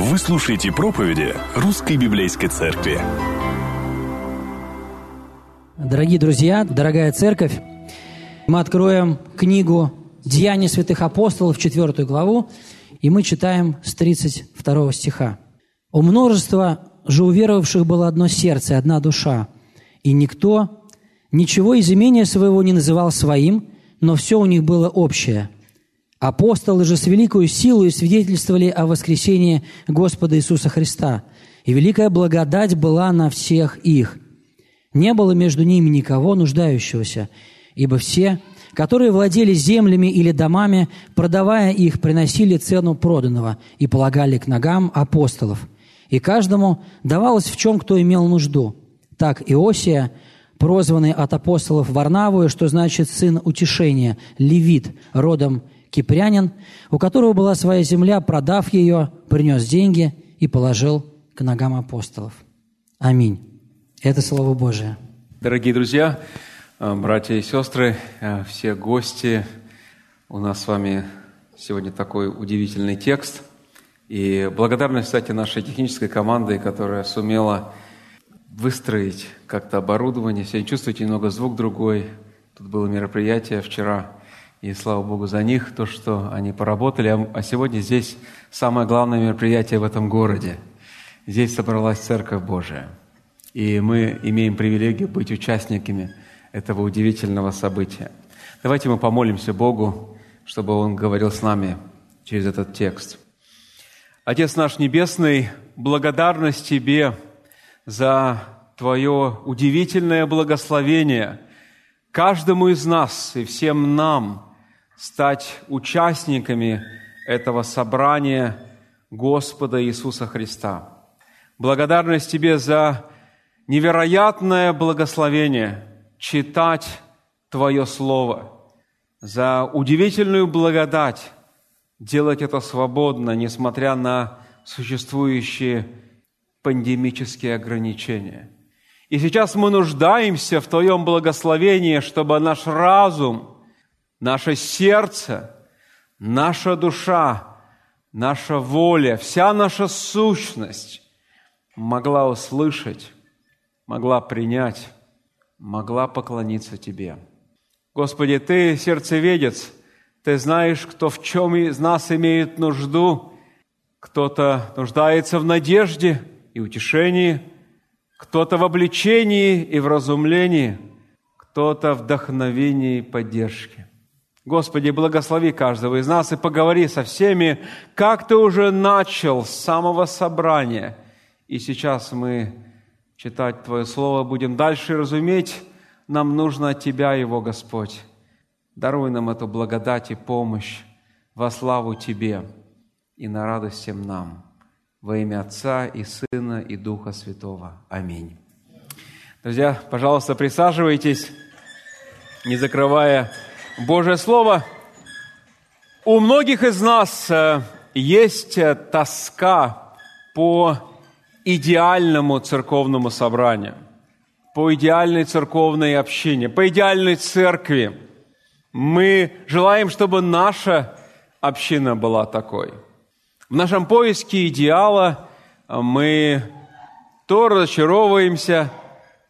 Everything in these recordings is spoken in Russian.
Вы слушаете проповеди Русской Библейской Церкви. Дорогие друзья, дорогая церковь, мы откроем книгу «Деяния святых апостолов», четвертую главу, и мы читаем с 32 стиха. «У множества же уверовавших было одно сердце, одна душа, и никто ничего из имения своего не называл своим, но все у них было общее – Апостолы же с великою силой свидетельствовали о воскресении Господа Иисуса Христа, и великая благодать была на всех их. Не было между ними никого нуждающегося, ибо все, которые владели землями или домами, продавая их, приносили цену проданного и полагали к ногам апостолов. И каждому давалось в чем кто имел нужду. Так Иосия, прозванный от апостолов Варнавую, что значит «сын утешения», левит, родом кипрянин, у которого была своя земля, продав ее, принес деньги и положил к ногам апостолов. Аминь. Это Слово Божие. Дорогие друзья, э, братья и сестры, э, все гости, у нас с вами сегодня такой удивительный текст. И благодарность, кстати, нашей технической команды, которая сумела выстроить как-то оборудование. Сегодня чувствуете немного звук другой. Тут было мероприятие вчера – и слава Богу за них, то, что они поработали. А, а сегодня здесь самое главное мероприятие в этом городе. Здесь собралась Церковь Божия. И мы имеем привилегию быть участниками этого удивительного события. Давайте мы помолимся Богу, чтобы Он говорил с нами через этот текст. Отец наш Небесный, благодарность Тебе за Твое удивительное благословение каждому из нас и всем нам – стать участниками этого собрания Господа Иисуса Христа. Благодарность Тебе за невероятное благословение читать Твое Слово, за удивительную благодать делать это свободно, несмотря на существующие пандемические ограничения. И сейчас мы нуждаемся в Твоем благословении, чтобы наш разум – наше сердце, наша душа, наша воля, вся наша сущность могла услышать, могла принять, могла поклониться Тебе. Господи, Ты сердцеведец, Ты знаешь, кто в чем из нас имеет нужду. Кто-то нуждается в надежде и утешении, кто-то в обличении и в разумлении, кто-то в вдохновении и поддержке. Господи, благослови каждого из нас и поговори со всеми, как Ты уже начал с самого собрания. И сейчас мы читать Твое Слово будем дальше разуметь. Нам нужно от Тебя, Его Господь. Даруй нам эту благодать и помощь во славу Тебе и на радость всем нам. Во имя Отца и Сына и Духа Святого. Аминь. Друзья, пожалуйста, присаживайтесь, не закрывая Божье Слово. У многих из нас э, есть э, тоска по идеальному церковному собранию, по идеальной церковной общине, по идеальной церкви. Мы желаем, чтобы наша община была такой. В нашем поиске идеала э, мы то разочаровываемся,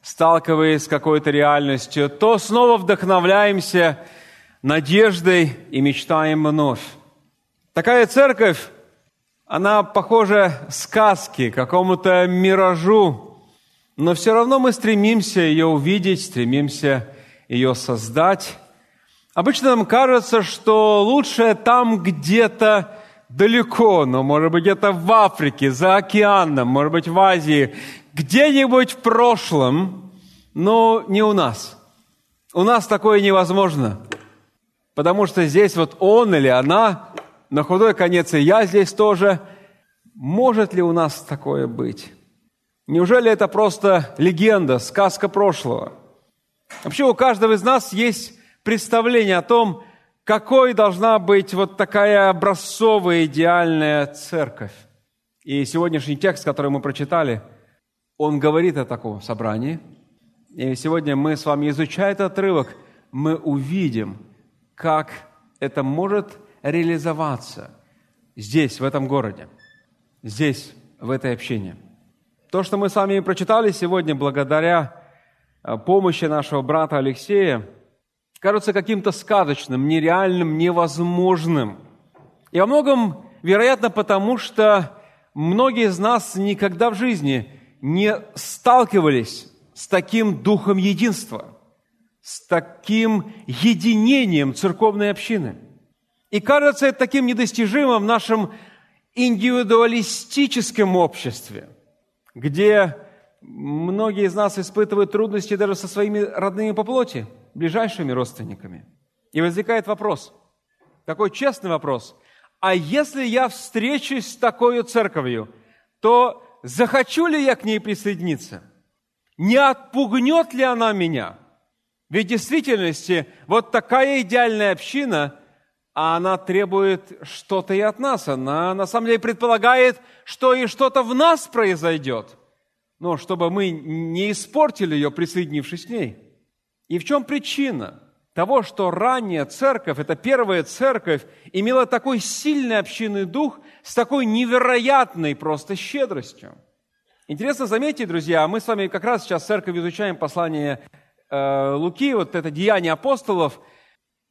сталкиваясь с какой-то реальностью, то снова вдохновляемся – надеждой и мечтаем вновь. Такая церковь, она похожа сказке, какому-то миражу, но все равно мы стремимся ее увидеть, стремимся ее создать. Обычно нам кажется, что лучшее там где-то далеко, но, может быть, где-то в Африке, за океаном, может быть, в Азии, где-нибудь в прошлом, но не у нас. У нас такое невозможно. Потому что здесь вот он или она, на худой конец и я здесь тоже. Может ли у нас такое быть? Неужели это просто легенда, сказка прошлого? Вообще у каждого из нас есть представление о том, какой должна быть вот такая образцовая, идеальная церковь. И сегодняшний текст, который мы прочитали, он говорит о таком собрании. И сегодня мы с вами, изучая этот отрывок, мы увидим, как это может реализоваться здесь, в этом городе. здесь, в этой общине. То, что мы с вами прочитали сегодня, благодаря э, помощи нашего брата Алексея, кажется каким-то сказочным, нереальным, невозможным. И во многом, вероятно, потому что многие из нас никогда в жизни не сталкивались с таким духом единства, с таким единением церковной общины. И кажется это таким недостижимым в нашем индивидуалистическом обществе, где многие из нас испытывают трудности даже со своими родными по плоти, ближайшими родственниками. И возникает вопрос, такой честный вопрос, а если я встречусь с такой церковью, то захочу ли я к ней присоединиться? Не отпугнет ли она меня? Ведь в действительности вот такая идеальная община – а она требует что-то и от нас. Она на самом деле предполагает, что и что-то в нас произойдет. Но чтобы мы не испортили ее, присоединившись к ней. И в чем причина того, что ранняя церковь, это первая церковь, имела такой сильный общинный дух с такой невероятной просто щедростью? Интересно заметить, друзья, мы с вами как раз сейчас в церковь изучаем послание Луки, вот это деяние апостолов,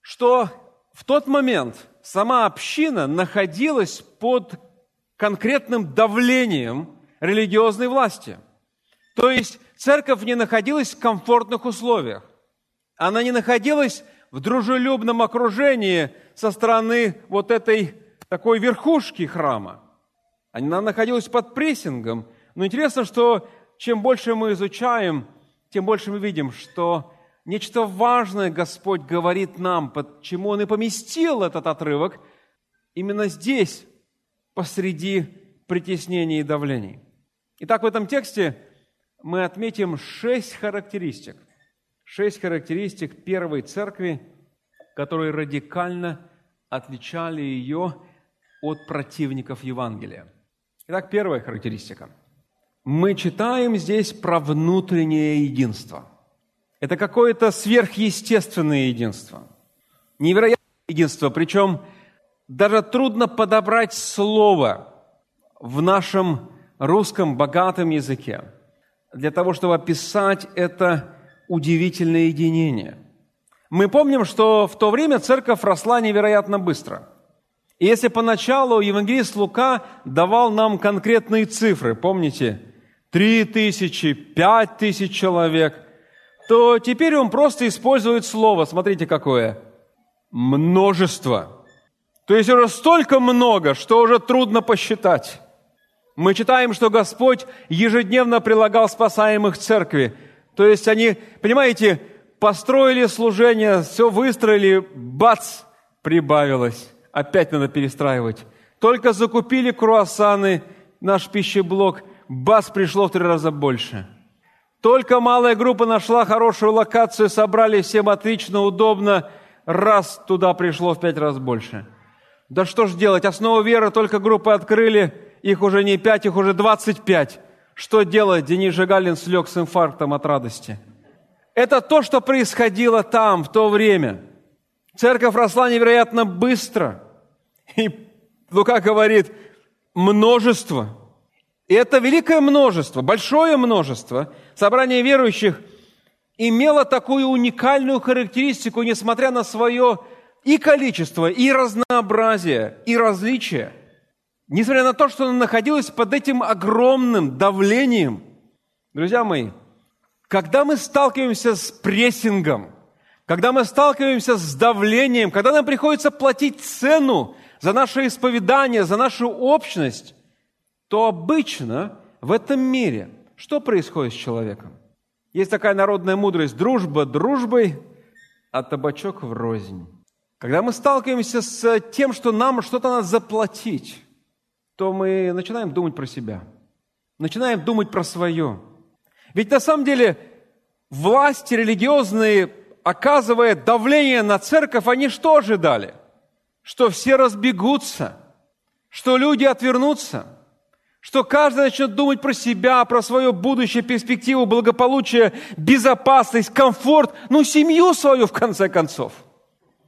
что в тот момент сама община находилась под конкретным давлением религиозной власти. То есть церковь не находилась в комфортных условиях. Она не находилась в дружелюбном окружении со стороны вот этой такой верхушки храма. Она находилась под прессингом. Но интересно, что чем больше мы изучаем, тем больше мы видим, что Нечто важное Господь говорит нам, почему Он и поместил этот отрывок именно здесь, посреди притеснений и давлений. Итак, в этом тексте мы отметим шесть характеристик. Шесть характеристик первой церкви, которые радикально отличали ее от противников Евангелия. Итак, первая характеристика. Мы читаем здесь про внутреннее единство – это какое-то сверхъестественное единство. Невероятное единство, причем даже трудно подобрать слово в нашем русском богатом языке для того, чтобы описать это удивительное единение. Мы помним, что в то время церковь росла невероятно быстро. И если поначалу евангелист Лука давал нам конкретные цифры, помните, три тысячи, пять тысяч человек – то теперь он просто использует слово, смотрите какое, множество. То есть уже столько много, что уже трудно посчитать. Мы читаем, что Господь ежедневно прилагал спасаемых церкви. То есть они, понимаете, построили служение, все выстроили, бац, прибавилось. Опять надо перестраивать. Только закупили круассаны, наш пищеблок, бац, пришло в три раза больше – только малая группа нашла хорошую локацию, собрали всем отлично, удобно, раз туда пришло в пять раз больше. Да что ж делать, основу веры только группы открыли, их уже не пять, их уже двадцать пять. Что делать? Денис Жигалин слег с инфарктом от радости. Это то, что происходило там, в то время. Церковь росла невероятно быстро. И Лука говорит, множество – и это великое множество, большое множество собрания верующих имело такую уникальную характеристику, несмотря на свое и количество, и разнообразие, и различие. Несмотря на то, что она находилась под этим огромным давлением. Друзья мои, когда мы сталкиваемся с прессингом, когда мы сталкиваемся с давлением, когда нам приходится платить цену за наше исповедание, за нашу общность, то обычно в этом мире что происходит с человеком? Есть такая народная мудрость – дружба дружбой, а табачок в рознь. Когда мы сталкиваемся с тем, что нам что-то надо заплатить, то мы начинаем думать про себя, начинаем думать про свое. Ведь на самом деле власти религиозные, оказывая давление на церковь, они что ожидали? Что все разбегутся, что люди отвернутся – что каждый начнет думать про себя, про свое будущее, перспективу, благополучие, безопасность, комфорт, ну, семью свою, в конце концов.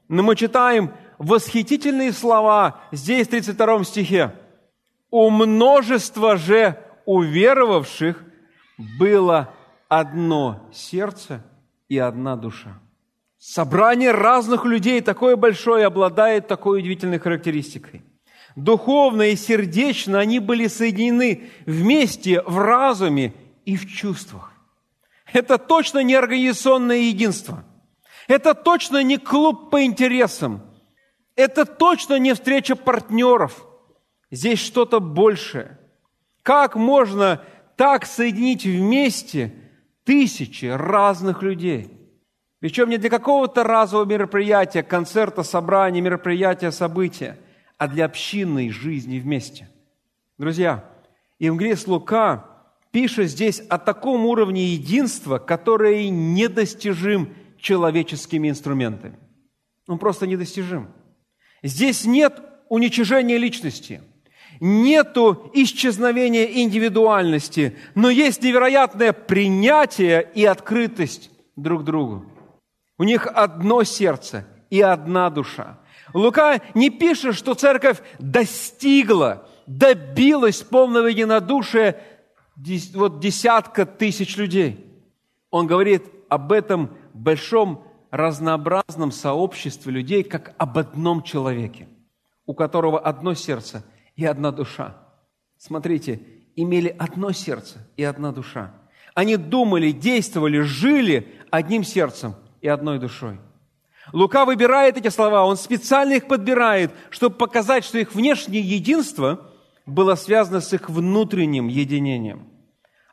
Но мы читаем восхитительные слова здесь, в 32 стихе. У множества же уверовавших было одно сердце и одна душа. Собрание разных людей, такое большое, обладает такой удивительной характеристикой. Духовно и сердечно они были соединены вместе в разуме и в чувствах. Это точно не организационное единство. Это точно не клуб по интересам. Это точно не встреча партнеров. Здесь что-то большее. Как можно так соединить вместе тысячи разных людей? Причем не для какого-то разового мероприятия, концерта, собрания, мероприятия, события, а для общинной жизни вместе. Друзья, Евангелист Лука пишет здесь о таком уровне единства, который недостижим человеческими инструментами. Он просто недостижим. Здесь нет уничижения личности, нету исчезновения индивидуальности, но есть невероятное принятие и открытость друг другу. У них одно сердце и одна душа. Лука не пишет, что церковь достигла, добилась полного единодушия вот десятка тысяч людей. Он говорит об этом большом разнообразном сообществе людей, как об одном человеке, у которого одно сердце и одна душа. Смотрите, имели одно сердце и одна душа. Они думали, действовали, жили одним сердцем и одной душой. Лука выбирает эти слова, он специально их подбирает, чтобы показать, что их внешнее единство было связано с их внутренним единением.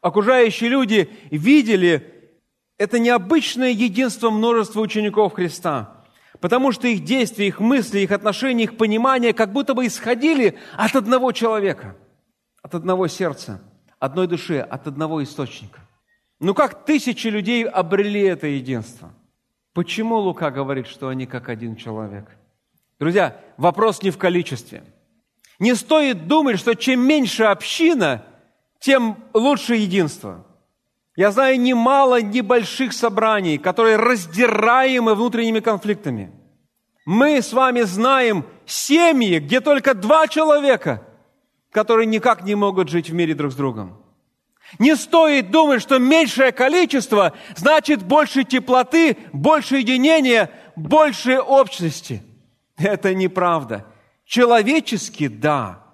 Окружающие люди видели это необычное единство множества учеников Христа, потому что их действия, их мысли, их отношения, их понимание как будто бы исходили от одного человека, от одного сердца, одной души, от одного источника. Ну как тысячи людей обрели это единство? Почему Лука говорит, что они как один человек? Друзья, вопрос не в количестве. Не стоит думать, что чем меньше община, тем лучше единство. Я знаю немало небольших собраний, которые раздираемы внутренними конфликтами. Мы с вами знаем семьи, где только два человека, которые никак не могут жить в мире друг с другом. Не стоит думать, что меньшее количество значит больше теплоты, больше единения, больше общности. Это неправда. Человечески – да,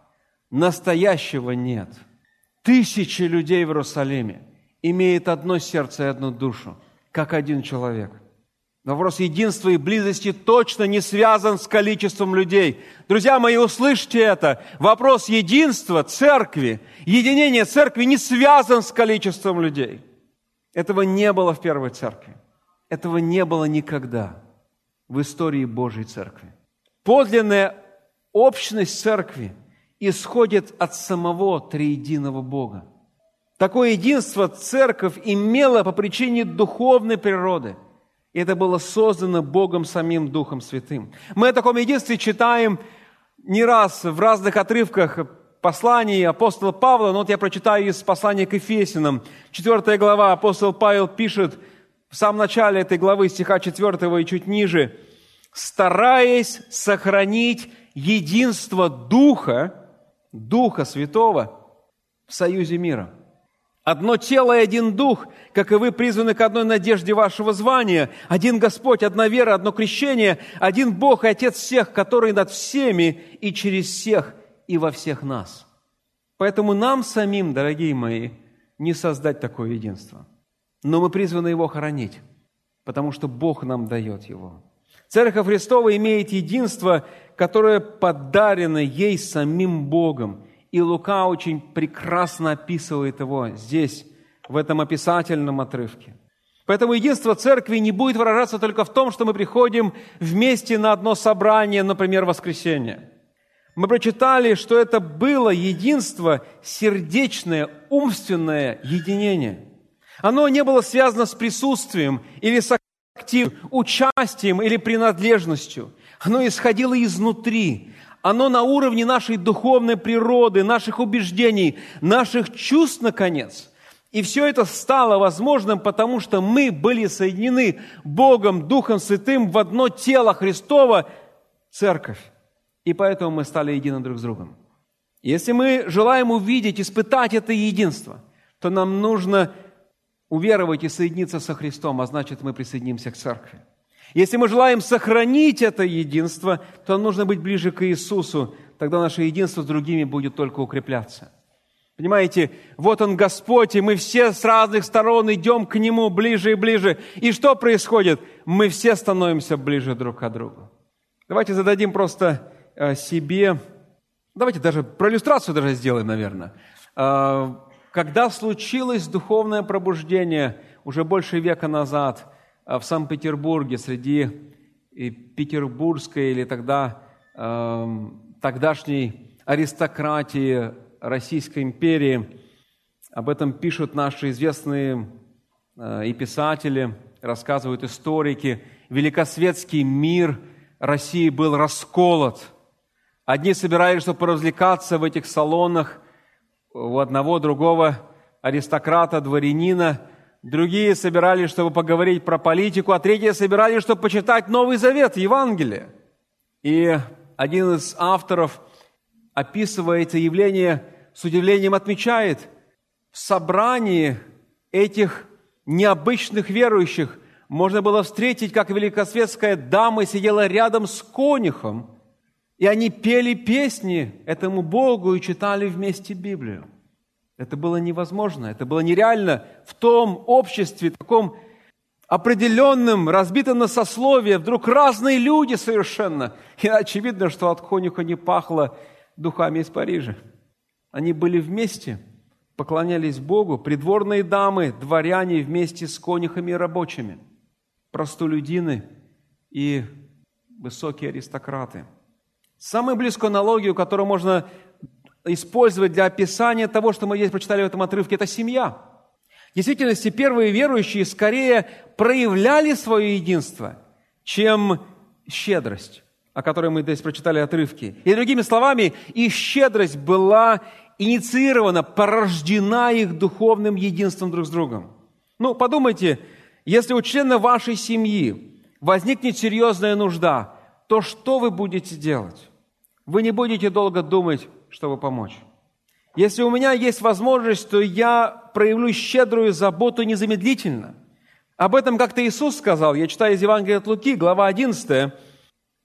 настоящего нет. Тысячи людей в Иерусалиме – имеет одно сердце и одну душу, как один человек. Вопрос единства и близости точно не связан с количеством людей. Друзья мои, услышьте это. Вопрос единства церкви, единения церкви не связан с количеством людей. Этого не было в первой церкви. Этого не было никогда в истории Божьей церкви. Подлинная общность церкви исходит от самого триединого Бога. Такое единство церковь имела по причине духовной природы. И это было создано Богом самим Духом Святым. Мы о таком единстве читаем не раз в разных отрывках посланий апостола Павла, но вот я прочитаю из послания к Ефесиным. Четвертая глава, апостол Павел пишет в самом начале этой главы, стиха 4 и чуть ниже, «стараясь сохранить единство Духа, Духа Святого в союзе мира». Одно тело и один дух, как и вы призваны к одной надежде вашего звания. Один Господь, одна вера, одно крещение, один Бог и Отец всех, который над всеми и через всех и во всех нас. Поэтому нам самим, дорогие мои, не создать такое единство. Но мы призваны его хоронить, потому что Бог нам дает его. Церковь Христова имеет единство, которое подарено ей самим Богом – и Лука очень прекрасно описывает его здесь, в этом описательном отрывке. Поэтому единство церкви не будет выражаться только в том, что мы приходим вместе на одно собрание, например, воскресенье. Мы прочитали, что это было единство сердечное, умственное единение. Оно не было связано с присутствием или с активным участием или принадлежностью. Оно исходило изнутри, оно на уровне нашей духовной природы, наших убеждений, наших чувств, наконец. И все это стало возможным, потому что мы были соединены Богом, Духом Святым в одно тело Христова, церковь. И поэтому мы стали едины друг с другом. Если мы желаем увидеть, испытать это единство, то нам нужно уверовать и соединиться со Христом, а значит, мы присоединимся к церкви. Если мы желаем сохранить это единство, то нужно быть ближе к Иисусу, тогда наше единство с другими будет только укрепляться. Понимаете, вот Он Господь, и мы все с разных сторон идем к Нему ближе и ближе. И что происходит? Мы все становимся ближе друг к другу. Давайте зададим просто э, себе, давайте даже про иллюстрацию даже сделаем, наверное. Э, когда случилось духовное пробуждение уже больше века назад – в Санкт-Петербурге среди э, петербургской или тогда э, тогдашней аристократии Российской империи. Об этом пишут наши известные э, и писатели, рассказывают историки. Великосветский мир России был расколот. Одни собирались, чтобы поразвлекаться в этих салонах у одного другого аристократа, дворянина – другие собирались, чтобы поговорить про политику, а третьи собирались, чтобы почитать Новый Завет, Евангелие. И один из авторов, описывая это явление, с удивлением отмечает, в собрании этих необычных верующих можно было встретить, как великосветская дама сидела рядом с конюхом, и они пели песни этому Богу и читали вместе Библию. Это было невозможно, это было нереально в том обществе, таком определенном, разбитом на сословие, вдруг разные люди совершенно. И очевидно, что от конюха не пахло духами из Парижа. Они были вместе, поклонялись Богу, придворные дамы, дворяне вместе с конюхами и рабочими, простолюдины и высокие аристократы. Самую близкую аналогию, которую можно использовать для описания того, что мы здесь прочитали в этом отрывке, это семья. В действительности первые верующие скорее проявляли свое единство, чем щедрость, о которой мы здесь прочитали отрывки. И другими словами, их щедрость была инициирована, порождена их духовным единством друг с другом. Ну, подумайте, если у члена вашей семьи возникнет серьезная нужда, то что вы будете делать? Вы не будете долго думать, чтобы помочь. Если у меня есть возможность, то я проявлю щедрую заботу незамедлительно. Об этом как-то Иисус сказал. Я читаю из Евангелия от Луки, глава 11,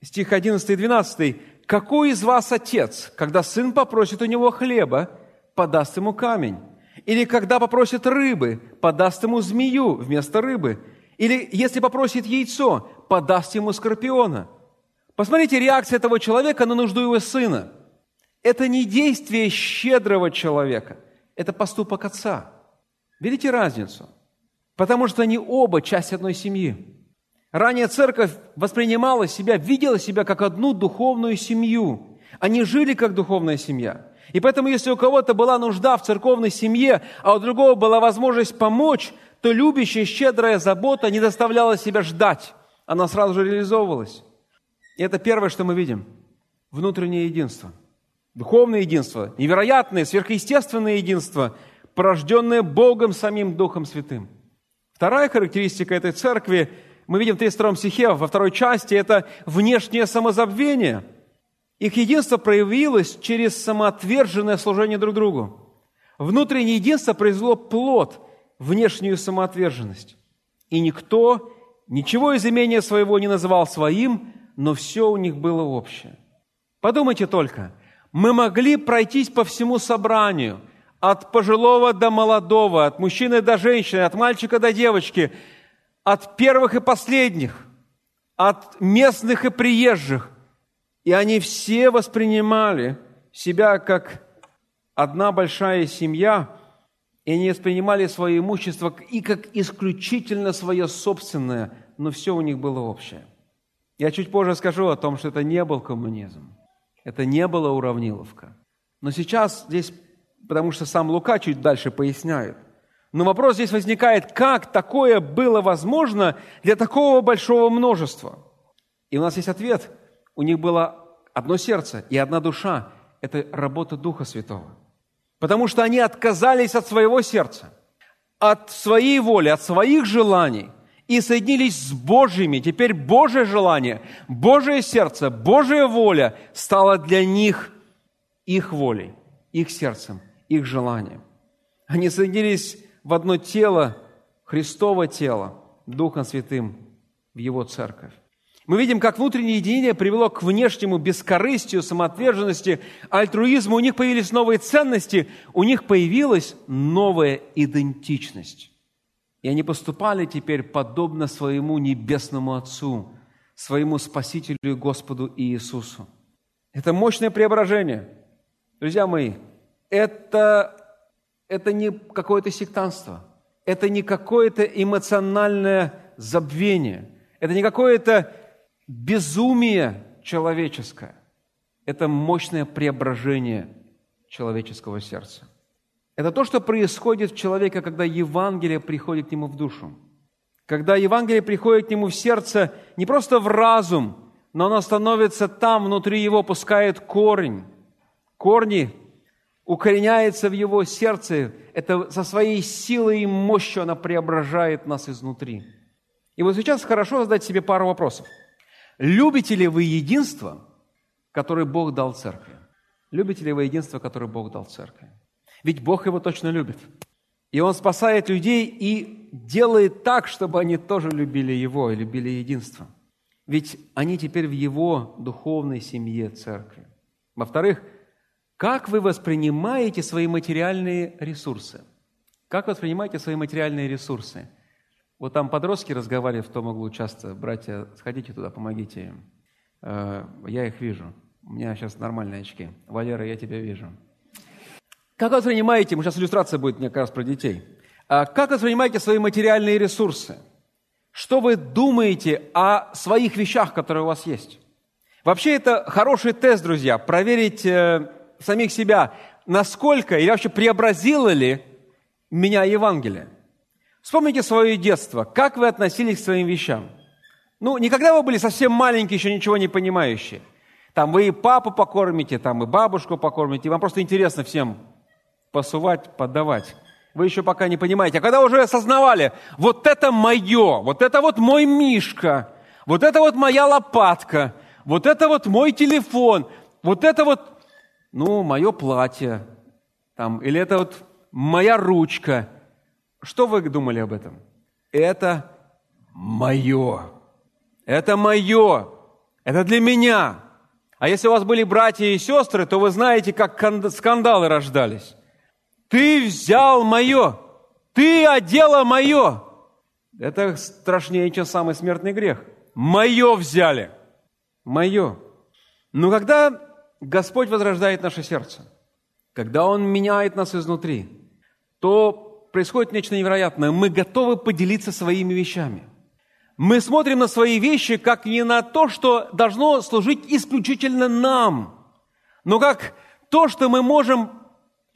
стих 11 и 12. «Какой из вас отец, когда сын попросит у него хлеба, подаст ему камень? Или когда попросит рыбы, подаст ему змею вместо рыбы? Или если попросит яйцо, подаст ему скорпиона?» Посмотрите реакцию этого человека на нужду его сына – это не действие щедрого человека, это поступок отца. Видите разницу? Потому что они оба часть одной семьи. Ранее церковь воспринимала себя, видела себя как одну духовную семью. Они жили как духовная семья. И поэтому, если у кого-то была нужда в церковной семье, а у другого была возможность помочь, то любящая, щедрая забота не заставляла себя ждать. Она сразу же реализовывалась. И это первое, что мы видим. Внутреннее единство – Духовное единство, невероятное, сверхъестественное единство, порожденное Богом самим Духом Святым. Вторая характеристика этой церкви, мы видим в 32 стихе, во второй части, это внешнее самозабвение. Их единство проявилось через самоотверженное служение друг другу. Внутреннее единство произвело плод, внешнюю самоотверженность. И никто ничего из имения своего не называл своим, но все у них было общее. Подумайте только – мы могли пройтись по всему собранию, от пожилого до молодого, от мужчины до женщины, от мальчика до девочки, от первых и последних, от местных и приезжих. И они все воспринимали себя как одна большая семья, и они воспринимали свое имущество и как исключительно свое собственное, но все у них было общее. Я чуть позже скажу о том, что это не был коммунизм. Это не была уравниловка. Но сейчас здесь, потому что сам Лука чуть дальше поясняет. Но вопрос здесь возникает, как такое было возможно для такого большого множества? И у нас есть ответ. У них было одно сердце и одна душа. Это работа Духа Святого. Потому что они отказались от своего сердца, от своей воли, от своих желаний и соединились с Божьими. Теперь Божье желание, Божье сердце, Божья воля стала для них их волей. их сердцем, их желанием. Они соединились в одно тело, Христово тело, Духом Святым в Его церковь. Мы видим, как внутреннее единение привело к внешнему бескорыстию, самоотверженности, альтруизму. У них появились новые ценности, у них появилась новая идентичность. И они поступали теперь подобно своему небесному Отцу, своему Спасителю и Господу Иисусу. Это мощное преображение. Друзья мои, это, это не какое-то сектанство, это не какое-то эмоциональное забвение, это не какое-то безумие человеческое. Это мощное преображение человеческого сердца. Это то, что происходит в человеке, когда Евангелие приходит к нему в душу. Когда Евангелие приходит к нему в сердце, не просто в разум, но оно становится там, внутри его, пускает корень. Корни укореняется в его сердце. Это со своей силой и мощью она преображает нас изнутри. И вот сейчас хорошо задать себе пару вопросов. Любите ли вы единство, которое Бог дал церкви? Любите ли вы единство, которое Бог дал церкви? Ведь Бог его точно любит. И Он спасает людей и делает так, чтобы они тоже любили Его и любили единство. Ведь они теперь в Его духовной семье церкви. Во-вторых, как вы воспринимаете свои материальные ресурсы? Как воспринимаете свои материальные ресурсы? Вот там подростки разговаривали в том углу часто. Братья, сходите туда, помогите им. Э, я их вижу. У меня сейчас нормальные очки. Валера, я тебя вижу. Как вы воспринимаете, мы сейчас иллюстрация будет как раз про детей. А как вы воспринимаете свои материальные ресурсы? Что вы думаете о своих вещах, которые у вас есть? Вообще это хороший тест, друзья, проверить э, самих себя, насколько или вообще преобразило ли меня Евангелие. Вспомните свое детство. Как вы относились к своим вещам? Ну, никогда вы были совсем маленькие, еще ничего не понимающие. Там вы и папу покормите, там и бабушку покормите. Вам просто интересно всем посувать, подавать. Вы еще пока не понимаете. А когда уже осознавали, вот это мое, вот это вот мой мишка, вот это вот моя лопатка, вот это вот мой телефон, вот это вот, ну, мое платье, там, или это вот моя ручка – что вы думали об этом? Это мое. Это мое. Это для меня. А если у вас были братья и сестры, то вы знаете, как скандалы рождались. Ты взял мое. Ты одела мое. Это страшнее, чем самый смертный грех. Мое взяли. Мое. Но когда Господь возрождает наше сердце, когда Он меняет нас изнутри, то происходит нечто невероятное. Мы готовы поделиться своими вещами. Мы смотрим на свои вещи как не на то, что должно служить исключительно нам, но как то, что мы можем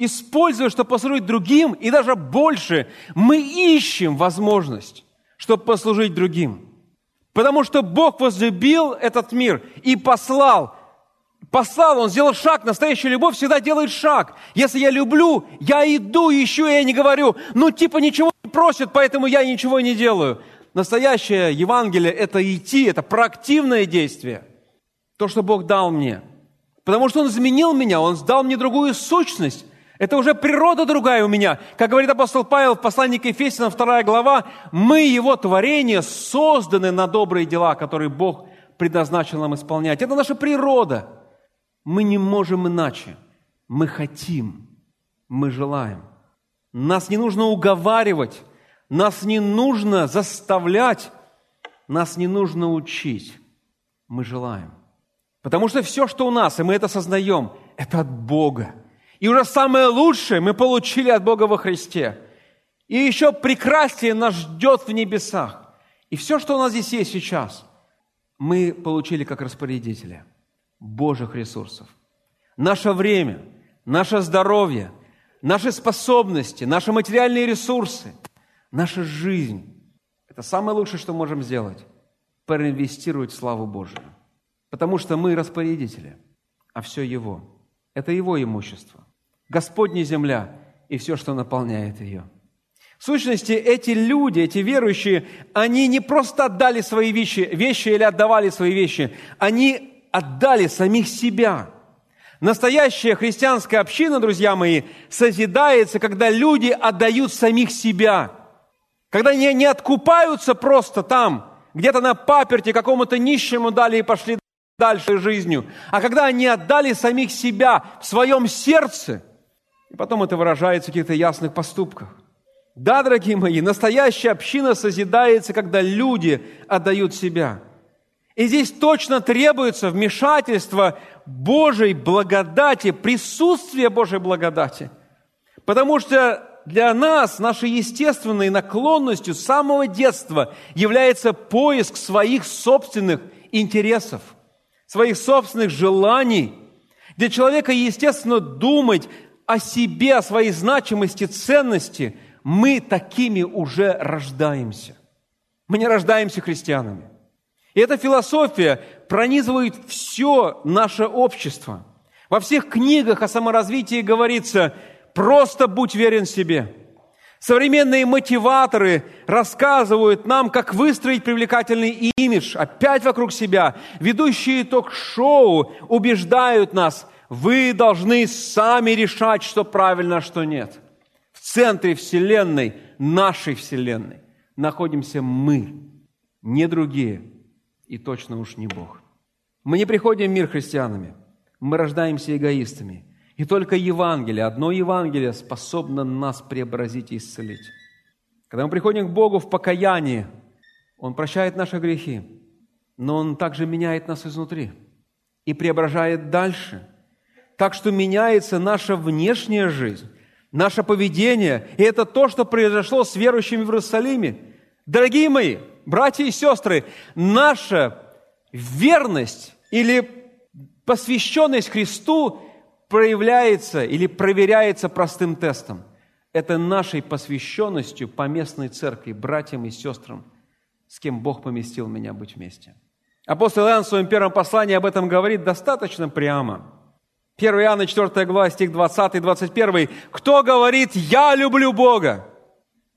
использовать, чтобы послужить другим, и даже больше, мы ищем возможность, чтобы послужить другим. Потому что Бог возлюбил этот мир и послал послал, он сделал шаг. Настоящая любовь всегда делает шаг. Если я люблю, я иду, ищу, и я не говорю, ну типа ничего не просят, поэтому я ничего не делаю. Настоящее Евангелие – это идти, это проактивное действие. То, что Бог дал мне. Потому что Он изменил меня, Он дал мне другую сущность. Это уже природа другая у меня. Как говорит апостол Павел в послании к Ефесянам, 2 глава, мы, Его творение, созданы на добрые дела, которые Бог предназначил нам исполнять. Это наша природа. Мы не можем иначе. Мы хотим, мы желаем. Нас не нужно уговаривать, нас не нужно заставлять, нас не нужно учить. Мы желаем. Потому что все, что у нас, и мы это осознаем, это от Бога. И уже самое лучшее мы получили от Бога во Христе. И еще прекраснее нас ждет в небесах. И все, что у нас здесь есть сейчас, мы получили как распорядители – Божьих ресурсов. Наше время, наше здоровье, наши способности, наши материальные ресурсы, наша жизнь – это самое лучшее, что можем сделать – проинвестировать в славу Божию. Потому что мы распорядители, а все Его. Это Его имущество. Господня земля и все, что наполняет ее. В сущности, эти люди, эти верующие, они не просто отдали свои вещи, вещи или отдавали свои вещи, они отдали самих себя. Настоящая христианская община, друзья мои, созидается, когда люди отдают самих себя. Когда не, не откупаются просто там, где-то на паперте какому-то нищему дали и пошли дальше жизнью, а когда они отдали самих себя в своем сердце, и потом это выражается в каких-то ясных поступках. Да, дорогие мои, настоящая община созидается, когда люди отдают себя. И здесь точно требуется вмешательство Божьей благодати, присутствие Божьей благодати. Потому что для нас нашей естественной наклонностью с самого детства является поиск своих собственных интересов, своих собственных желаний. Для человека естественно думать о себе, о своей значимости, ценности – мы такими уже рождаемся. Мы не рождаемся христианами. И эта философия пронизывает все наше общество. Во всех книгах о саморазвитии говорится «просто будь верен себе». Современные мотиваторы рассказывают нам, как выстроить привлекательный имидж опять вокруг себя. Ведущие ток-шоу убеждают нас, вы должны сами решать, что правильно, а что нет – в центре Вселенной, нашей Вселенной, находимся мы, не другие, и точно уж не Бог. Мы не приходим в мир христианами, мы рождаемся эгоистами. И только Евангелие, одно Евангелие способно нас преобразить и исцелить. Когда мы приходим к Богу в покаянии, Он прощает наши грехи, но Он также меняет нас изнутри и преображает дальше. Так что меняется наша внешняя жизнь, наше поведение. И это то, что произошло с верующими в Иерусалиме. Дорогие мои, братья и сестры, наша верность или посвященность Христу проявляется или проверяется простым тестом. Это нашей посвященностью по местной церкви, братьям и сестрам, с кем Бог поместил меня быть вместе. Апостол Иоанн в своем первом послании об этом говорит достаточно прямо – 1 Иоанна 4 глава, стих 20 и 21. Кто говорит «Я люблю Бога»?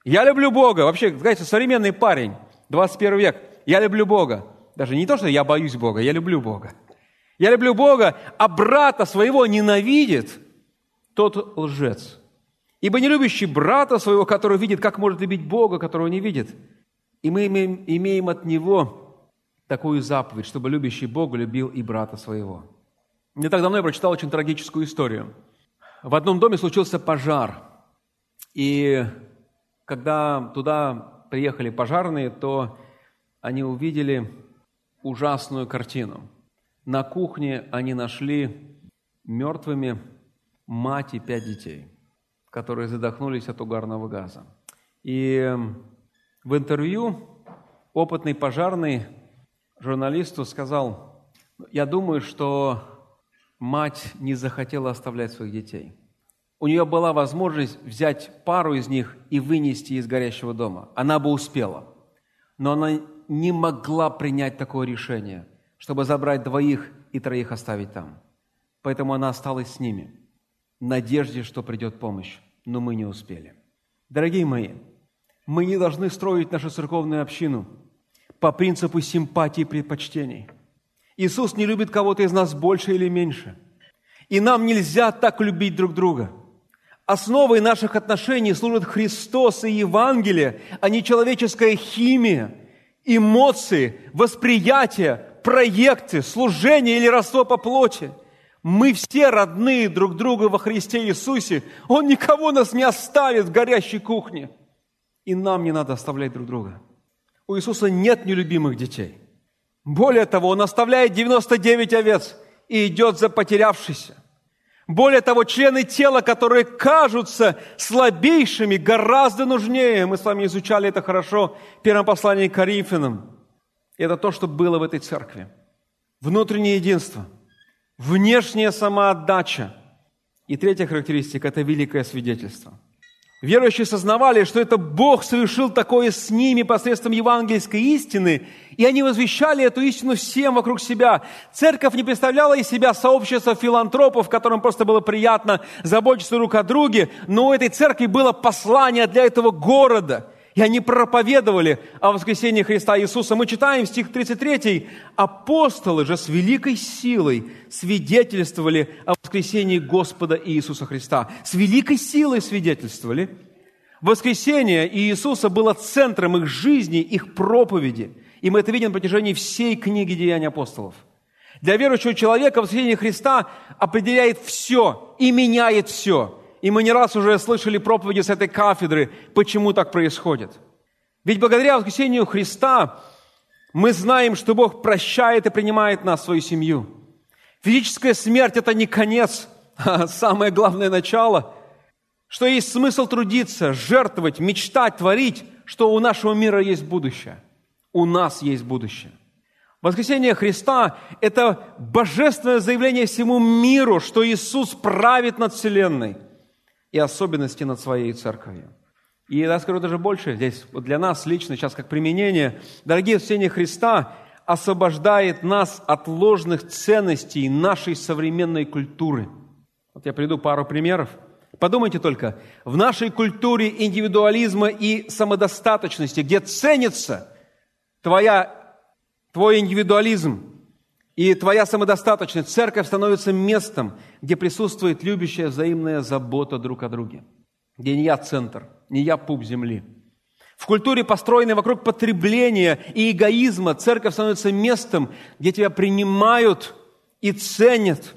Я люблю Бога. Вообще, знаете, современный парень, 21 век. Я люблю Бога. Даже не то, что я боюсь Бога, я люблю Бога. Я люблю Бога, а брата своего ненавидит, тот лжец. Ибо не любящий брата своего, который видит, как может любить Бога, которого не видит. И мы имеем, имеем от него такую заповедь, чтобы любящий Бога любил и брата своего. Не так давно я прочитал очень трагическую историю. В одном доме случился пожар, и когда туда приехали пожарные, то они увидели ужасную картину. На кухне они нашли мертвыми мать и пять детей, которые задохнулись от угарного газа. И в интервью опытный пожарный журналисту сказал, я думаю, что мать не захотела оставлять своих детей. У нее была возможность взять пару из них и вынести из горящего дома. Она бы успела. Но она не могла принять такое решение, чтобы забрать двоих и троих оставить там. Поэтому она осталась с ними, в надежде, что придет помощь. Но мы не успели. Дорогие мои, мы не должны строить нашу церковную общину по принципу симпатии и предпочтений – Иисус не любит кого-то из нас больше или меньше. И нам нельзя так любить друг друга. Основой наших отношений служат Христос и Евангелие, а не человеческая химия, эмоции, восприятие, проекты, служение или родство по плоти. Мы все родные друг друга во Христе Иисусе. Он никого нас не оставит в горящей кухне. И нам не надо оставлять друг друга. У Иисуса нет нелюбимых детей – более того, он оставляет 99 овец и идет за потерявшейся. Более того, члены тела, которые кажутся слабейшими, гораздо нужнее. Мы с вами изучали это хорошо в первом послании к Коринфянам. Это то, что было в этой церкви. Внутреннее единство, внешняя самоотдача. И третья характеристика – это великое свидетельство – Верующие сознавали, что это Бог совершил такое с ними посредством евангельской истины, и они возвещали эту истину всем вокруг себя. Церковь не представляла из себя сообщество филантропов, которым просто было приятно заботиться друг о друге, но у этой церкви было послание для этого города. И они проповедовали о воскресении Христа Иисуса. Мы читаем стих 33. «Апостолы же с великой силой свидетельствовали о воскресении Господа Иисуса Христа». С великой силой свидетельствовали. Воскресение Иисуса было центром их жизни, их проповеди. И мы это видим на протяжении всей книги Деяний апостолов. Для верующего человека воскресение Христа определяет все и меняет все – и мы не раз уже слышали проповеди с этой кафедры, почему так происходит. Ведь благодаря воскресению Христа мы знаем, что Бог прощает и принимает нас в свою семью. Физическая смерть – это не конец, а самое главное начало, что есть смысл трудиться, жертвовать, мечтать, творить, что у нашего мира есть будущее. У нас есть будущее. Воскресение Христа – это божественное заявление всему миру, что Иисус правит над Вселенной – и особенности над своей церковью. И я скажу даже больше, здесь вот для нас лично сейчас как применение, дорогие в Христа освобождает нас от ложных ценностей нашей современной культуры. Вот я приду пару примеров. Подумайте только, в нашей культуре индивидуализма и самодостаточности, где ценится твоя, твой индивидуализм, и твоя самодостаточность, церковь становится местом, где присутствует любящая взаимная забота друг о друге. Где не я центр, не я пуп земли. В культуре, построенной вокруг потребления и эгоизма, церковь становится местом, где тебя принимают и ценят,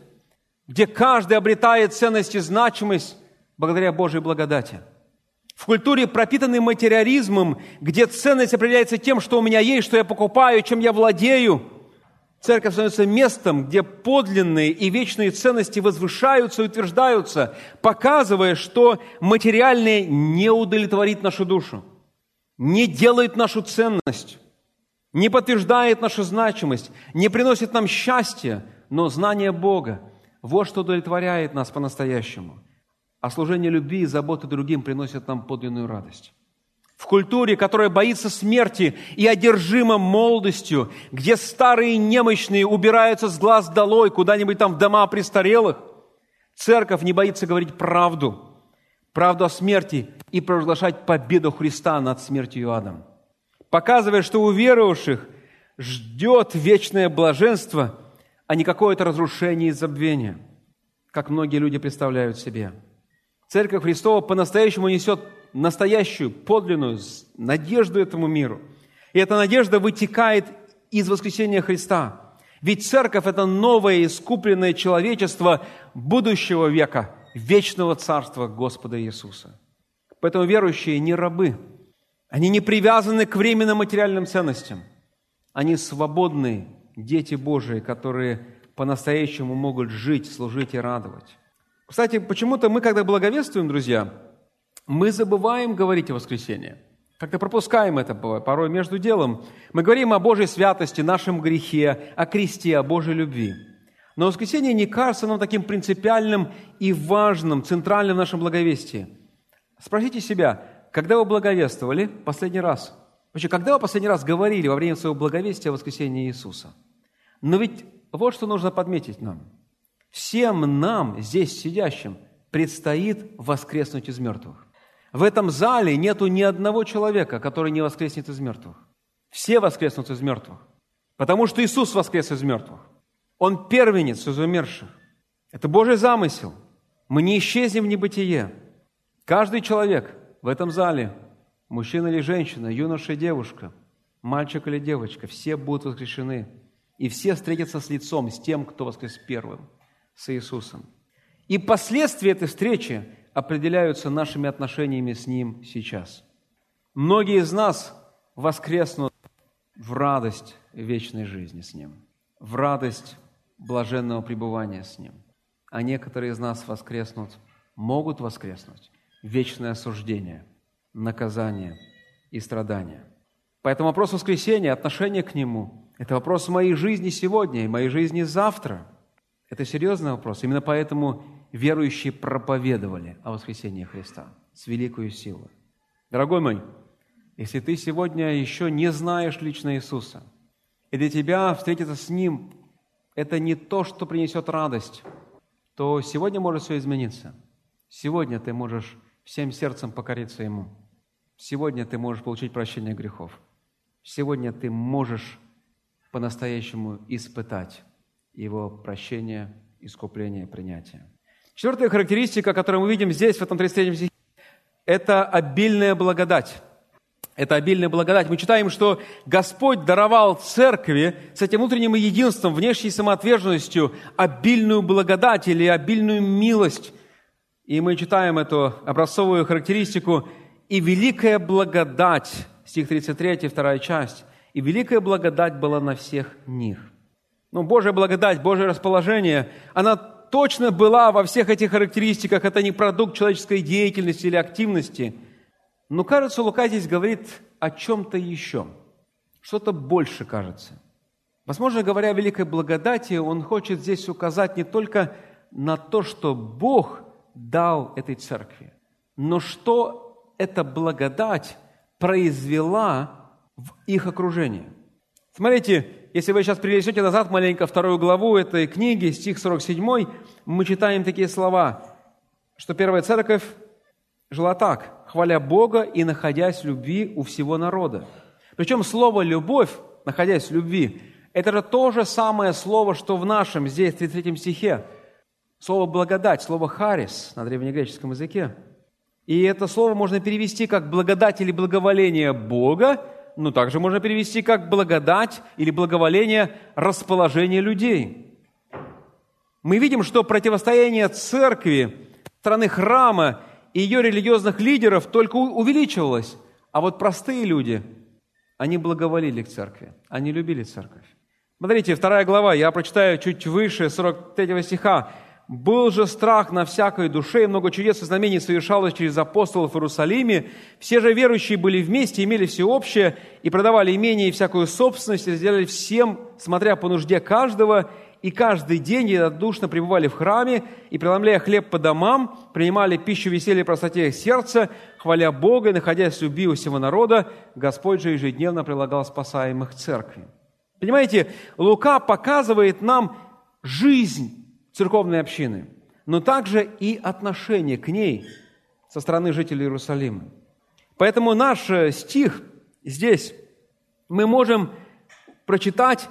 где каждый обретает ценность и значимость благодаря Божьей благодати. В культуре, пропитанной материализмом, где ценность определяется тем, что у меня есть, что я покупаю, чем я владею – Церковь становится местом, где подлинные и вечные ценности возвышаются и утверждаются, показывая, что материальное не удовлетворит нашу душу, не делает нашу ценность, не подтверждает нашу значимость, не приносит нам счастья, но знание Бога – вот что удовлетворяет нас по-настоящему. А служение любви и заботы другим приносит нам подлинную радость в культуре, которая боится смерти и одержима молодостью, где старые немощные убираются с глаз долой куда-нибудь там в дома престарелых, церковь не боится говорить правду, правду о смерти и провозглашать победу Христа над смертью адом, показывая, что у верующих ждет вечное блаженство, а не какое-то разрушение и забвение, как многие люди представляют себе. Церковь Христова по-настоящему несет настоящую, подлинную надежду этому миру. И эта надежда вытекает из воскресения Христа. Ведь церковь – это новое искупленное человечество будущего века, вечного царства Господа Иисуса. Поэтому верующие не рабы. Они не привязаны к временным материальным ценностям. Они свободные дети Божии, которые по-настоящему могут жить, служить и радовать. Кстати, почему-то мы, когда благовествуем, друзья, мы забываем говорить о воскресении. Как-то пропускаем это порой между делом. Мы говорим о Божьей святости, нашем грехе, о кресте, о Божьей любви. Но воскресенье не кажется нам таким принципиальным и важным, центральным в нашем благовестии. Спросите себя, когда вы благовествовали последний раз? Вообще, когда вы последний раз говорили во время своего благовестия о воскресении Иисуса? Но ведь вот что нужно подметить нам. Всем нам, здесь сидящим, предстоит воскреснуть из мертвых. В этом зале нету ни одного человека, который не воскреснет из мертвых. Все воскреснут из мертвых. Потому что Иисус воскрес из мертвых. Он первенец из умерших. Это Божий замысел. Мы не исчезнем в небытие. Каждый человек в этом зале, мужчина или женщина, юноша и девушка, мальчик или девочка, все будут воскрешены. И все встретятся с лицом, с тем, кто воскрес первым, с Иисусом. И последствия этой встречи определяются нашими отношениями с Ним сейчас. Многие из нас воскреснут в радость вечной жизни с Ним, в радость блаженного пребывания с Ним. А некоторые из нас воскреснут, могут воскреснуть вечное осуждение, наказание и страдания. Поэтому вопрос воскресения, отношение к Нему – это вопрос моей жизни сегодня и моей жизни завтра. Это серьезный вопрос. Именно поэтому верующие проповедовали о воскресении Христа с великой силой. Дорогой мой, если ты сегодня еще не знаешь лично Иисуса, и для тебя встретиться с Ним – это не то, что принесет радость, то сегодня может все измениться. Сегодня ты можешь всем сердцем покориться Ему. Сегодня ты можешь получить прощение грехов. Сегодня ты можешь по-настоящему испытать Его прощение, искупление, принятие. Четвертая характеристика, которую мы видим здесь, в этом 33 стихе, это обильная благодать. Это обильная благодать. Мы читаем, что Господь даровал церкви с этим внутренним единством, внешней самоотверженностью, обильную благодать или обильную милость. И мы читаем эту образцовую характеристику «И великая благодать», стих 33, вторая часть, «И великая благодать была на всех них». Ну, Божья благодать, Божье расположение, она точно была во всех этих характеристиках. Это не продукт человеческой деятельности или активности – но кажется, Лука здесь говорит о чем-то еще. Что-то больше кажется. Возможно, говоря о великой благодати, он хочет здесь указать не только на то, что Бог дал этой церкви, но что эта благодать произвела в их окружении. Смотрите, если вы сейчас перенесете назад маленько вторую главу этой книги, стих 47, мы читаем такие слова, что первая церковь жила так, хваля Бога и находясь в любви у всего народа. Причем слово «любовь», находясь в любви, это же то же самое слово, что в нашем здесь, в 33 стихе. Слово «благодать», слово «харис» на древнегреческом языке. И это слово можно перевести как благодать или благоволение Бога, но также можно перевести как благодать или благоволение расположения людей. Мы видим, что противостояние церкви, страны храма и ее религиозных лидеров только увеличивалось. А вот простые люди, они благоволили к церкви, они любили церковь. Смотрите, вторая глава, я прочитаю чуть выше 43 стиха. «Был же страх на всякой душе, и много чудес и знамений совершалось через апостолов в Иерусалиме. Все же верующие были вместе, имели все общее, и продавали имение и всякую собственность, и сделали всем, смотря по нужде каждого, и каждый день единодушно пребывали в храме и, преломляя хлеб по домам, принимали пищу веселья и простоте сердца, хваля Бога и находясь в любви у всего народа, Господь же ежедневно прилагал спасаемых церкви. Понимаете, Лука показывает нам жизнь церковной общины, но также и отношение к ней со стороны жителей Иерусалима. Поэтому наш э, стих здесь мы можем прочитать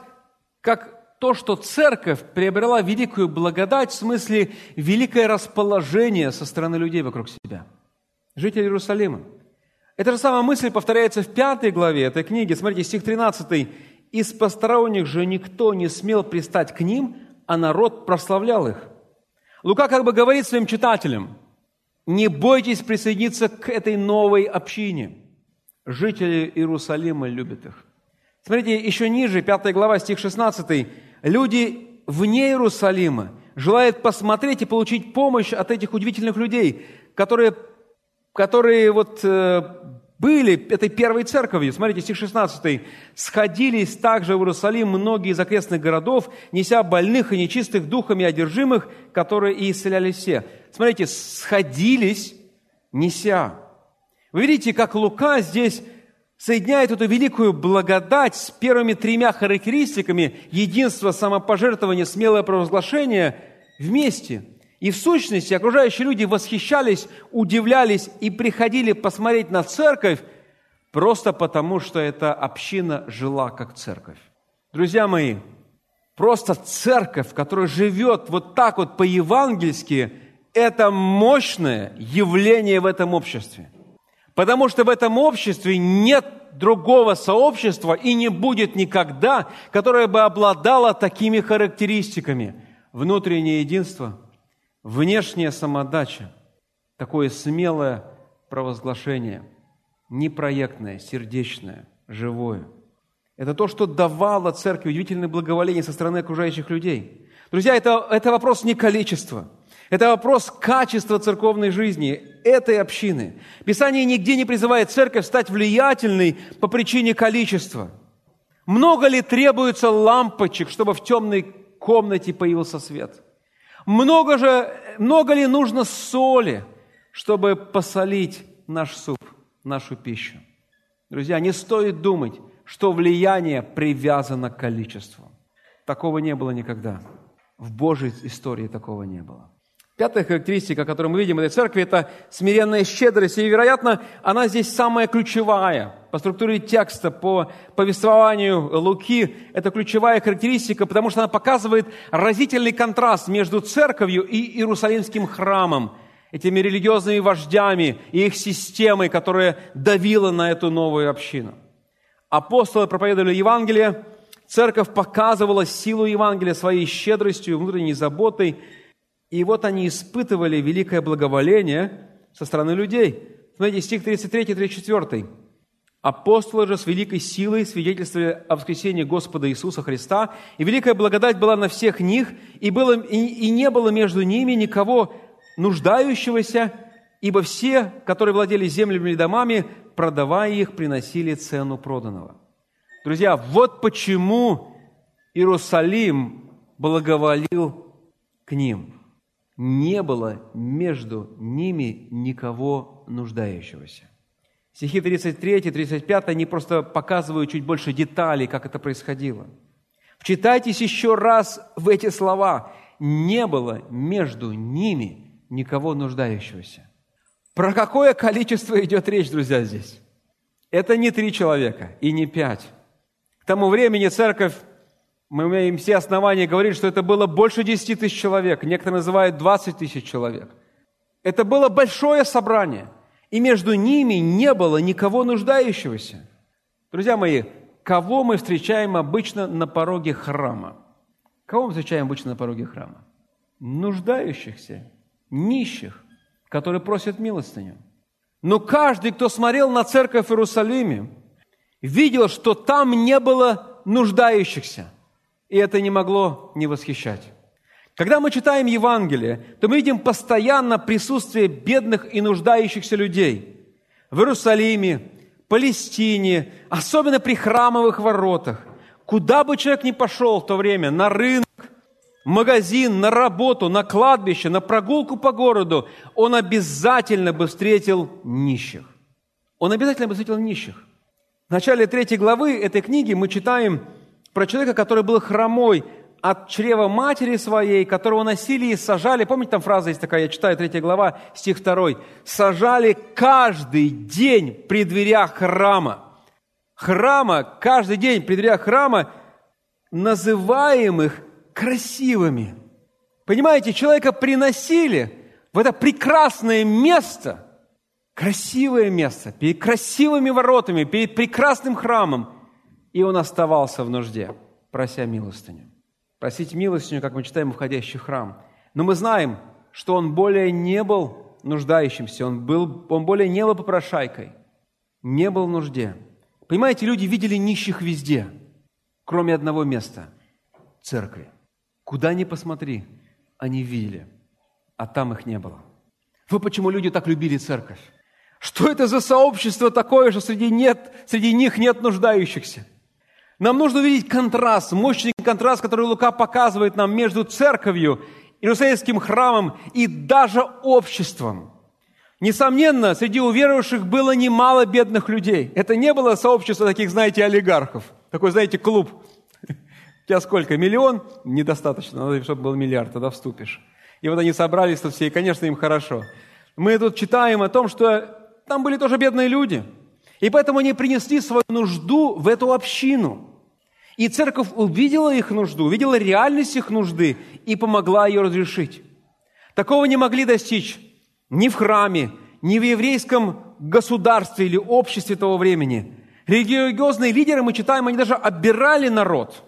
как то, что церковь приобрела великую благодать, в смысле великое расположение со стороны людей вокруг себя, жителей Иерусалима. Эта же самая мысль повторяется в пятой главе этой книги. Смотрите, стих 13. «Из посторонних же никто не смел пристать к ним, а народ прославлял их». Лука как бы говорит своим читателям, не бойтесь присоединиться к этой новой общине. Жители Иерусалима любят их. Смотрите, еще ниже, 5 глава, стих 16 люди вне Иерусалима желают посмотреть и получить помощь от этих удивительных людей, которые, которые вот э, были этой первой церковью. Смотрите, стих 16. «Сходились также в Иерусалим многие из окрестных городов, неся больных и нечистых духами одержимых, которые и исцеляли все». Смотрите, сходились, неся. Вы видите, как Лука здесь соединяет эту великую благодать с первыми тремя характеристиками единства, самопожертвования, смелое провозглашение вместе. И в сущности окружающие люди восхищались, удивлялись и приходили посмотреть на церковь просто потому, что эта община жила как церковь. Друзья мои, просто церковь, которая живет вот так вот по-евангельски, это мощное явление в этом обществе – Потому что в этом обществе нет другого сообщества и не будет никогда, которое бы обладало такими характеристиками. Внутреннее единство, внешняя самодача, такое смелое провозглашение, непроектное, сердечное, живое. Это то, что давало церкви удивительное благоволение со стороны окружающих людей. Друзья, это, это вопрос не количества – это вопрос качества церковной жизни этой общины. Писание нигде не призывает церковь стать влиятельной по причине количества. Много ли требуется лампочек, чтобы в темной комнате появился свет? Много, же, много ли нужно соли, чтобы посолить наш суп, нашу пищу? Друзья, не стоит думать, что влияние привязано к количеству. Такого не было никогда. В Божьей истории такого не было. Пятая характеристика, которую мы видим в этой церкви, это смиренная щедрость. И, вероятно, она здесь самая ключевая. По структуре текста, по повествованию Луки, это ключевая характеристика, потому что она показывает разительный контраст между церковью и Иерусалимским храмом, этими религиозными вождями и их системой, которая давила на эту новую общину. Апостолы проповедовали Евангелие, церковь показывала силу Евангелия своей щедростью, внутренней заботой – и вот они испытывали великое благоволение со стороны людей. Смотрите, стих 33-34. Апостолы же с великой силой свидетельствовали о воскресении Господа Иисуса Христа, и великая благодать была на всех них, и, было, и, и не было между ними никого нуждающегося, ибо все, которые владели землями и домами, продавая их, приносили цену проданного. Друзья, вот почему Иерусалим благоволил к ним – не было между ними никого нуждающегося. Стихи 33 и 35, они просто показывают чуть больше деталей, как это происходило. Вчитайтесь еще раз в эти слова. Не было между ними никого нуждающегося. Про какое количество идет речь, друзья, здесь? Это не три человека и не пять. К тому времени церковь мы имеем все основания говорить, что это было больше 10 тысяч человек, некоторые называют 20 тысяч человек. Это было большое собрание, и между ними не было никого нуждающегося. Друзья мои, кого мы встречаем обычно на пороге храма? Кого мы встречаем обычно на пороге храма? Нуждающихся, нищих, которые просят милостыню. Но каждый, кто смотрел на церковь в Иерусалиме, видел, что там не было нуждающихся – и это не могло не восхищать. Когда мы читаем Евангелие, то мы видим постоянно присутствие бедных и нуждающихся людей в Иерусалиме, Палестине, особенно при храмовых воротах. Куда бы человек ни пошел в то время, на рынок, магазин, на работу, на кладбище, на прогулку по городу, он обязательно бы встретил нищих. Он обязательно бы встретил нищих. В начале третьей главы этой книги мы читаем про человека, который был хромой от чрева матери своей, которого носили и сажали. Помните, там фраза есть такая, я читаю, 3 глава, стих 2. «Сажали каждый день при дверях храма». Храма, каждый день при дверях храма, называемых красивыми. Понимаете, человека приносили в это прекрасное место, красивое место, перед красивыми воротами, перед прекрасным храмом – и он оставался в нужде, прося милостыню. Просить милостыню, как мы читаем, входящий в храм. Но мы знаем, что он более не был нуждающимся, он, был, он более не был попрошайкой, не был в нужде. Понимаете, люди видели нищих везде, кроме одного места – церкви. Куда ни посмотри, они видели, а там их не было. Вот почему люди так любили церковь. Что это за сообщество такое, что среди, нет, среди них нет нуждающихся – нам нужно увидеть контраст, мощный контраст, который Лука показывает нам между церковью, Иерусалимским храмом и даже обществом. Несомненно, среди уверовавших было немало бедных людей. Это не было сообщество таких, знаете, олигархов. Такой, знаете, клуб. У тебя сколько? Миллион? Недостаточно. Надо, чтобы был миллиард, тогда вступишь. И вот они собрались тут все, и, конечно, им хорошо. Мы тут читаем о том, что там были тоже бедные люди – и поэтому они принесли свою нужду в эту общину. И церковь увидела их нужду, увидела реальность их нужды и помогла ее разрешить. Такого не могли достичь ни в храме, ни в еврейском государстве или обществе того времени. Религиозные лидеры, мы читаем, они даже обирали народ.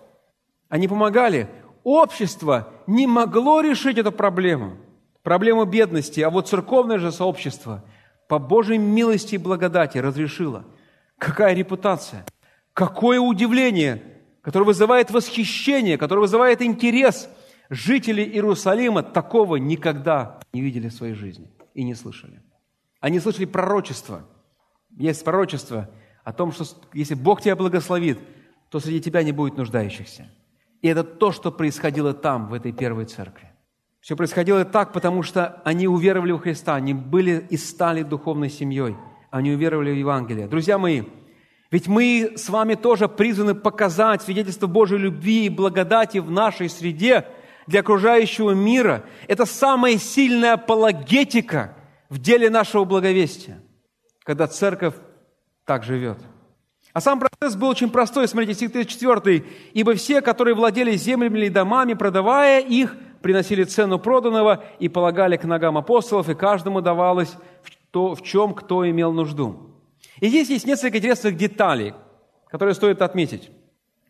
Они помогали. Общество не могло решить эту проблему, проблему бедности, а вот церковное же сообщество – по Божьей милости и благодати разрешила. Какая репутация, какое удивление, которое вызывает восхищение, которое вызывает интерес. Жители Иерусалима такого никогда не видели в своей жизни и не слышали. Они слышали пророчество. Есть пророчество о том, что если Бог тебя благословит, то среди тебя не будет нуждающихся. И это то, что происходило там, в этой первой церкви. Все происходило так, потому что они уверовали в Христа, они были и стали духовной семьей, они уверовали в Евангелие. Друзья мои, ведь мы с вами тоже призваны показать свидетельство Божьей любви и благодати в нашей среде, для окружающего мира. Это самая сильная апологетика в деле нашего благовестия, когда церковь так живет. А сам процесс был очень простой. Смотрите, стих 34. «Ибо все, которые владели землями или домами, продавая их, приносили цену проданного и полагали к ногам апостолов, и каждому давалось то, в чем кто имел нужду». И здесь есть несколько интересных деталей, которые стоит отметить.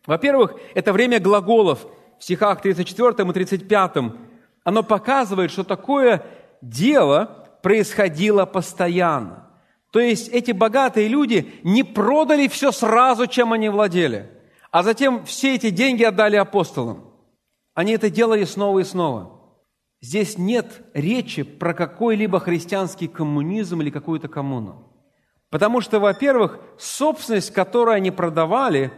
Во-первых, это время глаголов в стихах 34 и 35. Оно показывает, что такое дело происходило постоянно. То есть эти богатые люди не продали все сразу, чем они владели, а затем все эти деньги отдали апостолам. Они это делали снова и снова. Здесь нет речи про какой-либо христианский коммунизм или какую-то коммуну. Потому что, во-первых, собственность, которую они продавали,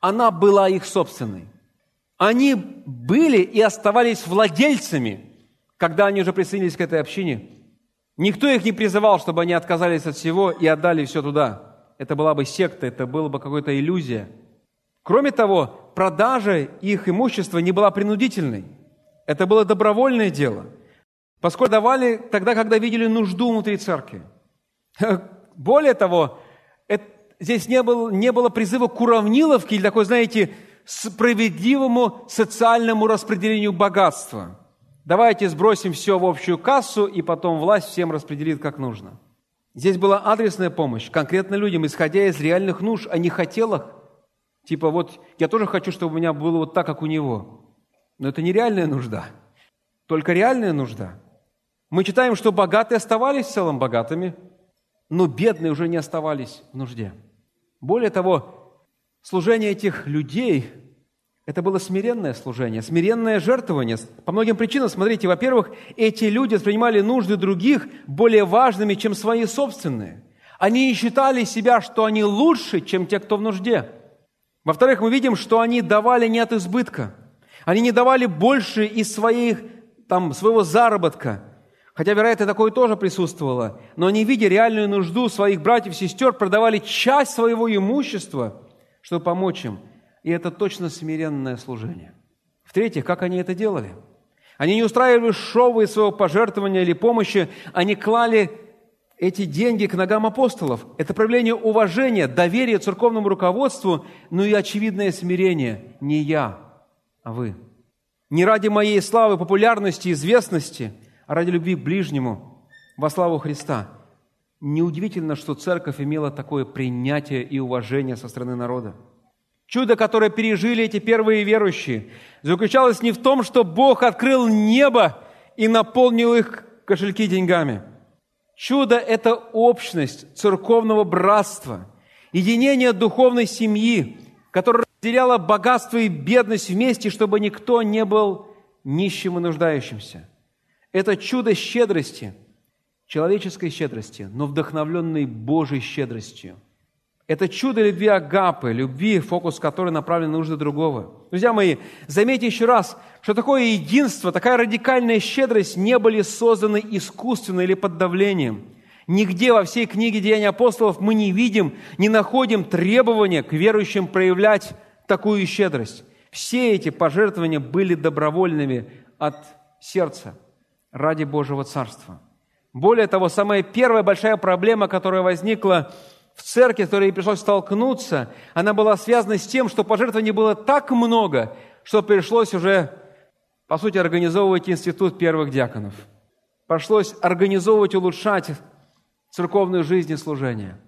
она была их собственной. Они были и оставались владельцами, когда они уже присоединились к этой общине – Никто их не призывал, чтобы они отказались от всего и отдали все туда. Это была бы секта, это была бы какая-то иллюзия. Кроме того, продажа их имущества не была принудительной. Это было добровольное дело, поскольку давали тогда, когда видели нужду внутри церкви. Более того, это, здесь не было, не было призыва к уравниловке или такой, знаете, справедливому социальному распределению богатства – Давайте сбросим все в общую кассу, и потом власть всем распределит как нужно. Здесь была адресная помощь конкретно людям, исходя из реальных нужд, а не хотелок. Типа вот я тоже хочу, чтобы у меня было вот так, как у него. Но это не реальная нужда, только реальная нужда. Мы читаем, что богатые оставались в целом богатыми, но бедные уже не оставались в нужде. Более того, служение этих людей это было смиренное служение, смиренное жертвование. По многим причинам, смотрите, во-первых, эти люди воспринимали нужды других более важными, чем свои собственные. Они не считали себя, что они лучше, чем те, кто в нужде. Во-вторых, мы видим, что они давали не от избытка. Они не давали больше из своих, там, своего заработка. Хотя, вероятно, такое тоже присутствовало. Но они, видя реальную нужду своих братьев и сестер, продавали часть своего имущества, чтобы помочь им – и это точно смиренное служение. В-третьих, как они это делали? Они не устраивали шоу из своего пожертвования или помощи, они клали эти деньги к ногам апостолов. Это проявление уважения, доверия церковному руководству, ну и очевидное смирение. Не я, а вы. Не ради моей славы, популярности, известности, а ради любви к ближнему, во славу Христа. Неудивительно, что церковь имела такое принятие и уважение со стороны народа. Чудо, которое пережили эти первые верующие, заключалось не в том, что Бог открыл небо и наполнил их кошельки деньгами. Чудо – это общность церковного братства, единение духовной семьи, которая разделяла богатство и бедность вместе, чтобы никто не был нищим и нуждающимся. Это чудо щедрости, человеческой щедрости, но вдохновленной Божьей щедростью – это чудо любви Агапы, любви, фокус которой направлен на нужды другого. Друзья мои, заметьте еще раз, что такое единство, такая радикальная щедрость не были созданы искусственно или под давлением. Нигде во всей книге Деяний апостолов мы не видим, не находим требования к верующим проявлять такую щедрость. Все эти пожертвования были добровольными от сердца ради Божьего Царства. Более того, самая первая большая проблема, которая возникла в церкви, с которой ей пришлось столкнуться, она была связана с тем, что пожертвований было так много, что пришлось уже, по сути, организовывать институт первых диаконов. Пришлось организовывать, улучшать церковную жизнь и служение.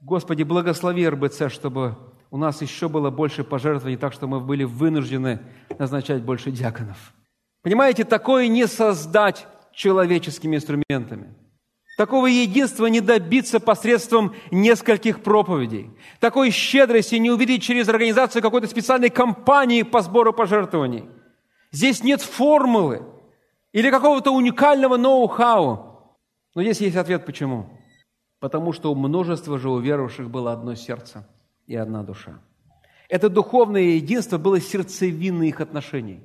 Господи, благослови РБЦ, чтобы у нас еще было больше пожертвований, так что мы были вынуждены назначать больше диаконов. Понимаете, такое не создать человеческими инструментами – Такого единства не добиться посредством нескольких проповедей. Такой щедрости не увидеть через организацию какой-то специальной кампании по сбору пожертвований. Здесь нет формулы или какого-то уникального ноу-хау. Но здесь есть ответ почему. Потому что у множества же уверовавших было одно сердце и одна душа. Это духовное единство было сердцевиной их отношений,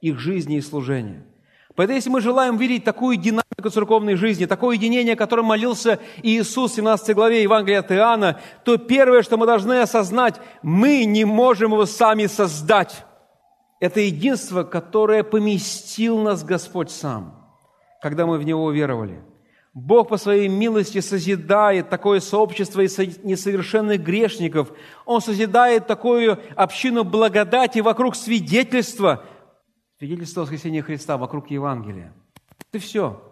их жизни и служения – Поэтому если мы желаем видеть такую динамику церковной жизни, такое единение, о котором молился Иисус в 17 главе Евангелия от Иоанна, то первое, что мы должны осознать, мы не можем его сами создать. Это единство, которое поместил нас Господь сам, когда мы в Него веровали. Бог по своей милости созидает такое сообщество из несовершенных грешников. Он созидает такую общину благодати вокруг свидетельства, свидетельства воскресения Христа, вокруг Евангелия. Это все.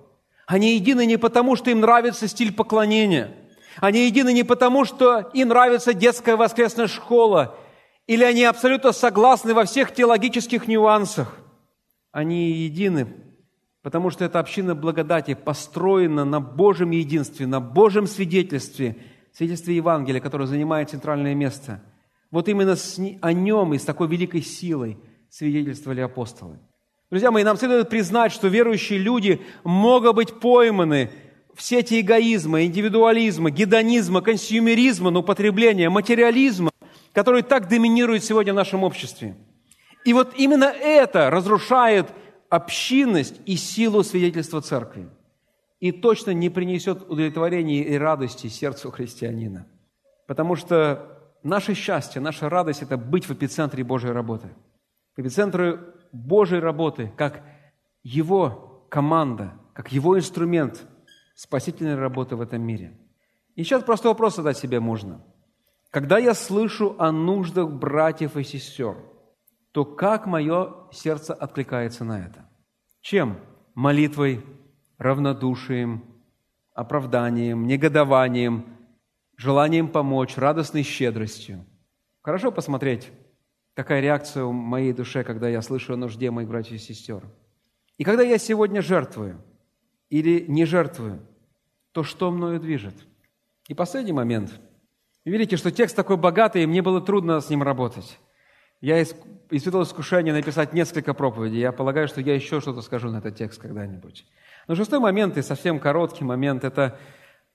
Они едины не потому, что им нравится стиль поклонения. Они едины не потому, что им нравится детская воскресная школа. Или они абсолютно согласны во всех теологических нюансах. Они едины, потому что эта община благодати построена на Божьем единстве, на Божьем свидетельстве, свидетельстве Евангелия, которое занимает центральное место. Вот именно о нем и с такой великой силой свидетельствовали апостолы. Друзья мои, нам следует признать, что верующие люди могут быть пойманы в сети эгоизма, индивидуализма, гедонизма, консюмеризма, ну, потребления, материализма, который так доминирует сегодня в нашем обществе. И вот именно это разрушает общинность и силу свидетельства церкви. И точно не принесет удовлетворения и радости сердцу христианина. Потому что наше счастье, наша радость – это быть в эпицентре Божьей работы. Эпицентре Божьей работы, как Его команда, как Его инструмент спасительной работы в этом мире. И сейчас просто вопрос задать себе можно. Когда я слышу о нуждах братьев и сестер, то как мое сердце откликается на это? Чем? Молитвой, равнодушием, оправданием, негодованием, желанием помочь, радостной щедростью. Хорошо посмотреть Какая реакция в моей душе, когда я слышу о нужде моих братьев и сестер? И когда я сегодня жертвую или не жертвую, то что мною движет? И последний момент. Видите, что текст такой богатый, и мне было трудно с ним работать. Я испытывал искушение написать несколько проповедей. Я полагаю, что я еще что-то скажу на этот текст когда-нибудь. Но шестой момент, и совсем короткий момент, это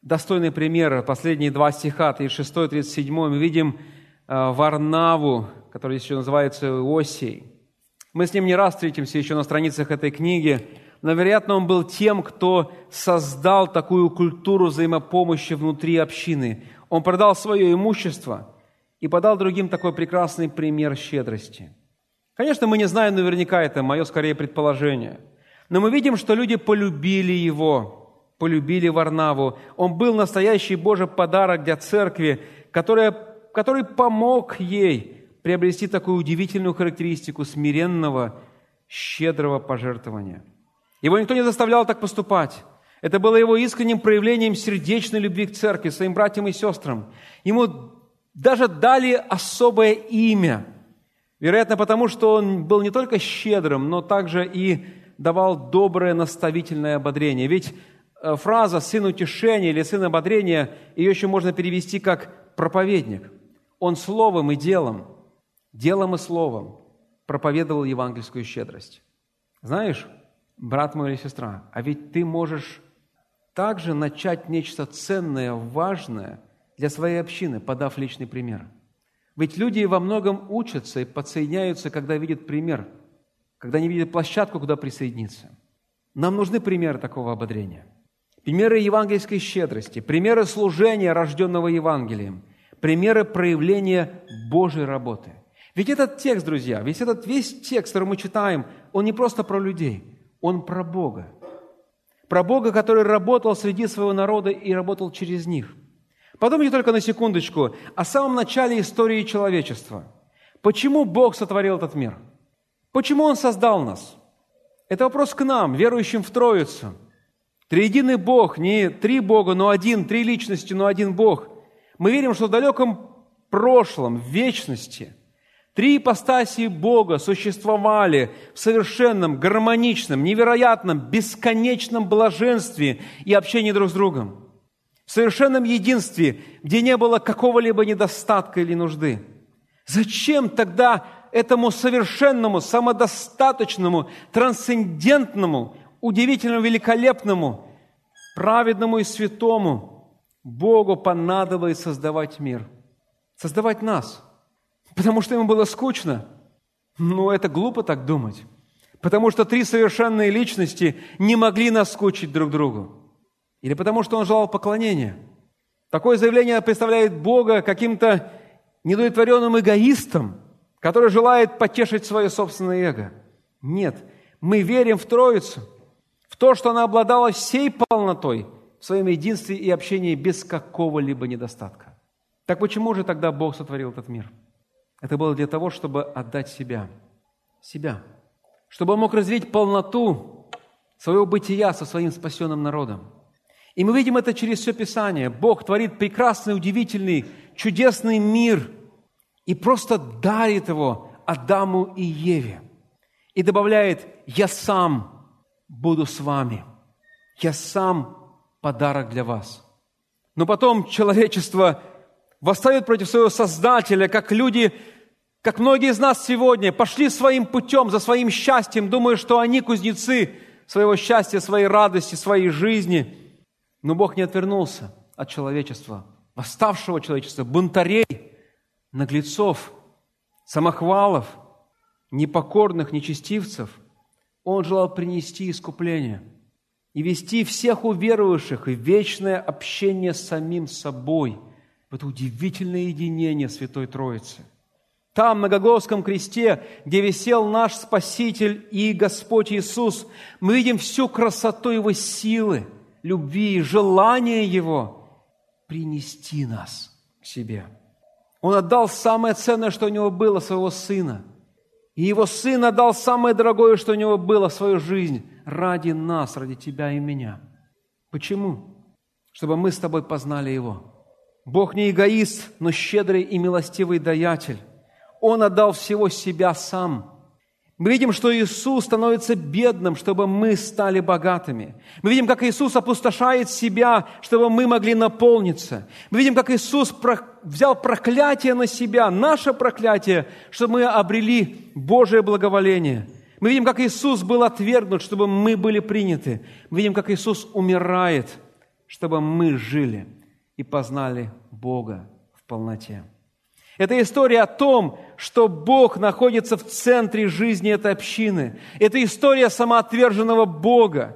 достойный пример. Последние два стиха, 36 и 37, мы видим э, Варнаву, который еще называется Иосией. Мы с ним не раз встретимся еще на страницах этой книги, но, вероятно, он был тем, кто создал такую культуру взаимопомощи внутри общины. Он продал свое имущество и подал другим такой прекрасный пример щедрости. Конечно, мы не знаем наверняка, это мое скорее предположение. Но мы видим, что люди полюбили его, полюбили Варнаву. Он был настоящий Божий подарок для церкви, которая, который помог ей – приобрести такую удивительную характеристику смиренного, щедрого пожертвования. Его никто не заставлял так поступать. Это было его искренним проявлением сердечной любви к церкви, своим братьям и сестрам. Ему даже дали особое имя. Вероятно, потому что он был не только щедрым, но также и давал доброе наставительное ободрение. Ведь э, фраза «сын утешения» или «сын ободрения» ее еще можно перевести как «проповедник». Он словом и делом – делом и словом проповедовал евангельскую щедрость. Знаешь, брат мой или сестра, а ведь ты можешь также начать нечто ценное, важное для своей общины, подав личный пример. Ведь люди во многом учатся и подсоединяются, когда видят пример, когда они видят площадку, куда присоединиться. Нам нужны примеры такого ободрения. Примеры евангельской щедрости, примеры служения, рожденного Евангелием, примеры проявления Божьей работы. Ведь этот текст, друзья, весь этот весь текст, который мы читаем, он не просто про людей, он про Бога. Про Бога, который работал среди своего народа и работал через них. Подумайте только на секундочку о самом начале истории человечества. Почему Бог сотворил этот мир? Почему Он создал нас? Это вопрос к нам, верующим в Троицу. Триединый Бог, не три Бога, но один, три личности, но один Бог. Мы верим, что в далеком прошлом, в вечности – Три ипостаси Бога существовали в совершенном, гармоничном, невероятном, бесконечном блаженстве и общении друг с другом. В совершенном единстве, где не было какого-либо недостатка или нужды. Зачем тогда этому совершенному, самодостаточному, трансцендентному, удивительному, великолепному, праведному и святому Богу понадобилось создавать мир, создавать нас – Потому что ему было скучно. Ну, это глупо так думать. Потому что три совершенные личности не могли наскучить друг другу. Или потому что он желал поклонения. Такое заявление представляет Бога каким-то недовлетворенным эгоистом, который желает потешить свое собственное эго. Нет, мы верим в Троицу, в то, что она обладала всей полнотой в своем единстве и общении без какого-либо недостатка. Так почему же тогда Бог сотворил этот мир? Это было для того, чтобы отдать себя. Себя. Чтобы он мог развить полноту своего бытия со своим спасенным народом. И мы видим это через все Писание. Бог творит прекрасный, удивительный, чудесный мир и просто дарит его Адаму и Еве. И добавляет, я сам буду с вами. Я сам подарок для вас. Но потом человечество восстает против своего Создателя, как люди, как многие из нас сегодня, пошли своим путем, за своим счастьем, думая, что они кузнецы своего счастья, своей радости, своей жизни – но Бог не отвернулся от человечества, восставшего человечества, бунтарей, наглецов, самохвалов, непокорных, нечестивцев. Он желал принести искупление и вести всех уверовавших в вечное общение с самим собой, в это удивительное единение Святой Троицы. Там, на Гоголском кресте, где висел наш Спаситель и Господь Иисус, мы видим всю красоту Его силы – любви, желания Его принести нас к себе. Он отдал самое ценное, что у него было, своего Сына. И Его Сын отдал самое дорогое, что у него было, свою жизнь ради нас, ради тебя и меня. Почему? Чтобы мы с тобой познали Его. Бог не эгоист, но щедрый и милостивый даятель. Он отдал всего себя сам – мы видим, что Иисус становится бедным, чтобы мы стали богатыми. Мы видим, как Иисус опустошает себя, чтобы мы могли наполниться. Мы видим, как Иисус взял проклятие на себя, наше проклятие, чтобы мы обрели Божие благоволение. Мы видим, как Иисус был отвергнут, чтобы мы были приняты. Мы видим, как Иисус умирает, чтобы мы жили и познали Бога в полноте. Это история о том, что Бог находится в центре жизни этой общины. Это история самоотверженного Бога,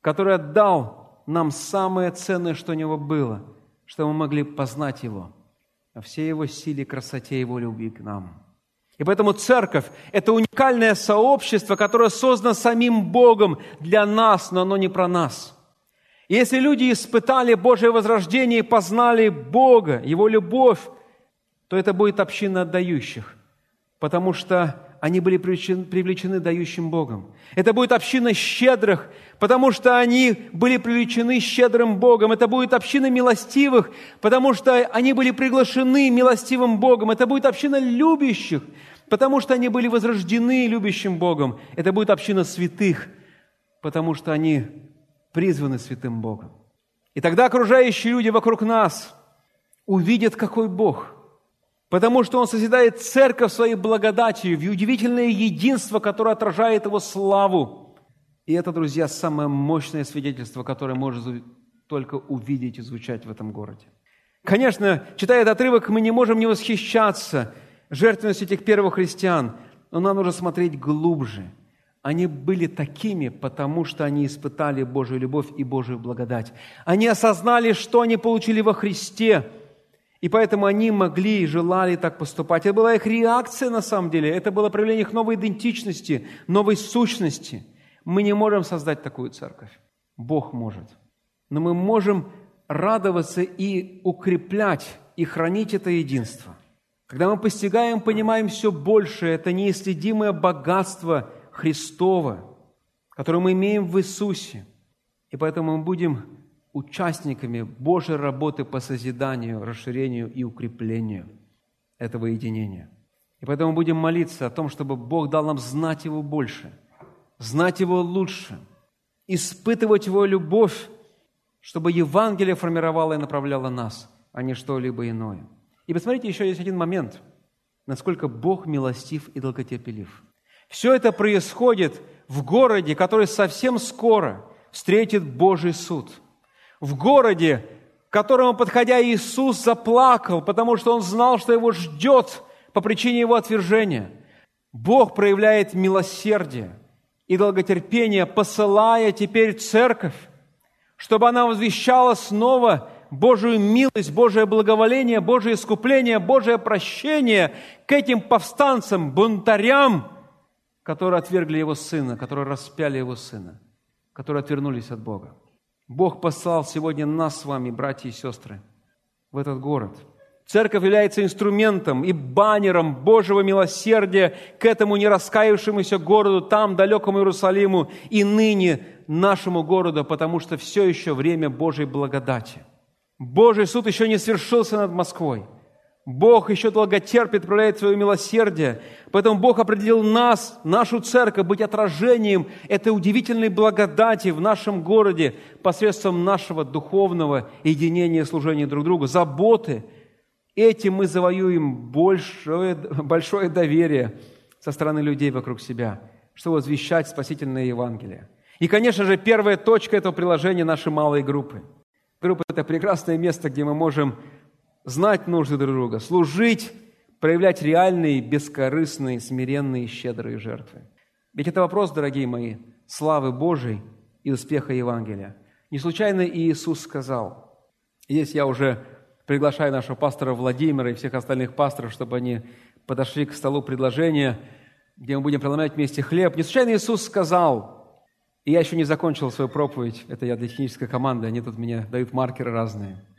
который отдал нам самое ценное, что у Него было, чтобы мы могли познать Его, о всей Его силе, красоте Его любви к нам. И поэтому церковь – это уникальное сообщество, которое создано самим Богом для нас, но оно не про нас. Если люди испытали Божье возрождение и познали Бога, Его любовь, то это будет община отдающих, потому что они были привлечены, привлечены дающим Богом. Это будет община щедрых, потому что они были привлечены щедрым Богом. Это будет община милостивых, потому что они были приглашены милостивым Богом. Это будет община любящих, потому что они были возрождены любящим Богом. Это будет община святых, потому что они призваны святым Богом. И тогда окружающие люди вокруг нас увидят, какой Бог – Потому что Он созидает церковь своей благодатью, в удивительное единство, которое отражает Его славу. И это, друзья, самое мощное свидетельство, которое может только увидеть и звучать в этом городе. Конечно, читая этот отрывок, мы не можем не восхищаться жертвенностью этих первых христиан, но нам нужно смотреть глубже. Они были такими, потому что они испытали Божью любовь и Божью благодать. Они осознали, что они получили во Христе – и поэтому они могли и желали так поступать. Это была их реакция на самом деле. Это было проявление их новой идентичности, новой сущности. Мы не можем создать такую церковь. Бог может. Но мы можем радоваться и укреплять, и хранить это единство. Когда мы постигаем, понимаем все больше, это неисследимое богатство Христова, которое мы имеем в Иисусе. И поэтому мы будем участниками Божьей работы по созиданию, расширению и укреплению этого единения. И поэтому будем молиться о том, чтобы Бог дал нам знать Его больше, знать Его лучше, испытывать Его любовь, чтобы Евангелие формировало и направляло нас, а не что-либо иное. И посмотрите, еще есть один момент, насколько Бог милостив и долготерпелив. Все это происходит в городе, который совсем скоро встретит Божий суд – в городе, к которому, подходя, Иисус заплакал, потому что он знал, что его ждет по причине его отвержения. Бог проявляет милосердие и долготерпение, посылая теперь церковь, чтобы она возвещала снова Божию милость, Божие благоволение, Божие искупление, Божие прощение к этим повстанцам, бунтарям, которые отвергли Его Сына, которые распяли Его Сына, которые отвернулись от Бога. Бог послал сегодня нас с вами, братья и сестры, в этот город. Церковь является инструментом и баннером Божьего милосердия к этому нераскаявшемуся городу, там, далекому Иерусалиму, и ныне нашему городу, потому что все еще время Божьей благодати. Божий суд еще не свершился над Москвой. Бог еще долго терпит, проявляет свое милосердие. Поэтому Бог определил нас, нашу церковь, быть отражением этой удивительной благодати в нашем городе посредством нашего духовного единения и служения друг другу, заботы. Этим мы завоюем большое, большое доверие со стороны людей вокруг себя, чтобы возвещать спасительное Евангелие. И, конечно же, первая точка этого приложения – наши малые группы. Группа – это прекрасное место, где мы можем знать нужды друг друга, служить, проявлять реальные, бескорыстные, смиренные, щедрые жертвы. Ведь это вопрос, дорогие мои, славы Божией и успеха Евангелия. Не случайно Иисус сказал, здесь я уже приглашаю нашего пастора Владимира и всех остальных пасторов, чтобы они подошли к столу предложения, где мы будем преломлять вместе хлеб. Не случайно Иисус сказал, и я еще не закончил свою проповедь, это я для технической команды, они тут мне дают маркеры разные –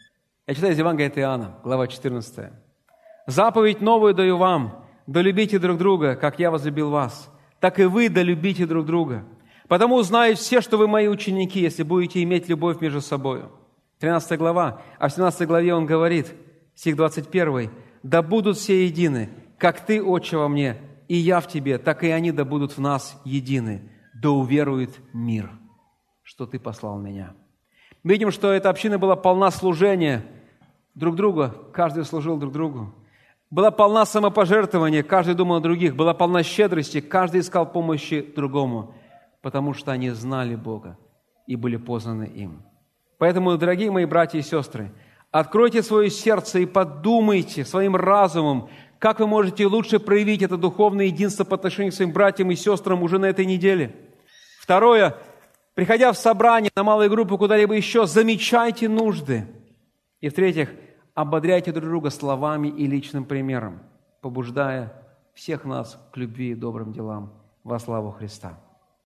я читаю из Евангелия Иоанна, глава 14. «Заповедь новую даю вам, да любите друг друга, как я возлюбил вас, так и вы да любите друг друга. Потому узнают все, что вы мои ученики, если будете иметь любовь между собой». 13 глава, а в 17 главе он говорит, стих 21, «Да будут все едины, как ты, Отче, во мне, и я в тебе, так и они да будут в нас едины, да уверует мир, что ты послал меня». Видим, что эта община была полна служения друг друга, каждый служил друг другу. Была полна самопожертвования, каждый думал о других. Была полна щедрости, каждый искал помощи другому, потому что они знали Бога и были познаны им. Поэтому, дорогие мои братья и сестры, откройте свое сердце и подумайте своим разумом, как вы можете лучше проявить это духовное единство по отношению к своим братьям и сестрам уже на этой неделе. Второе – Приходя в собрание, на малые группы, куда-либо еще, замечайте нужды. И в-третьих, ободряйте друг друга словами и личным примером, побуждая всех нас к любви и добрым делам во славу Христа.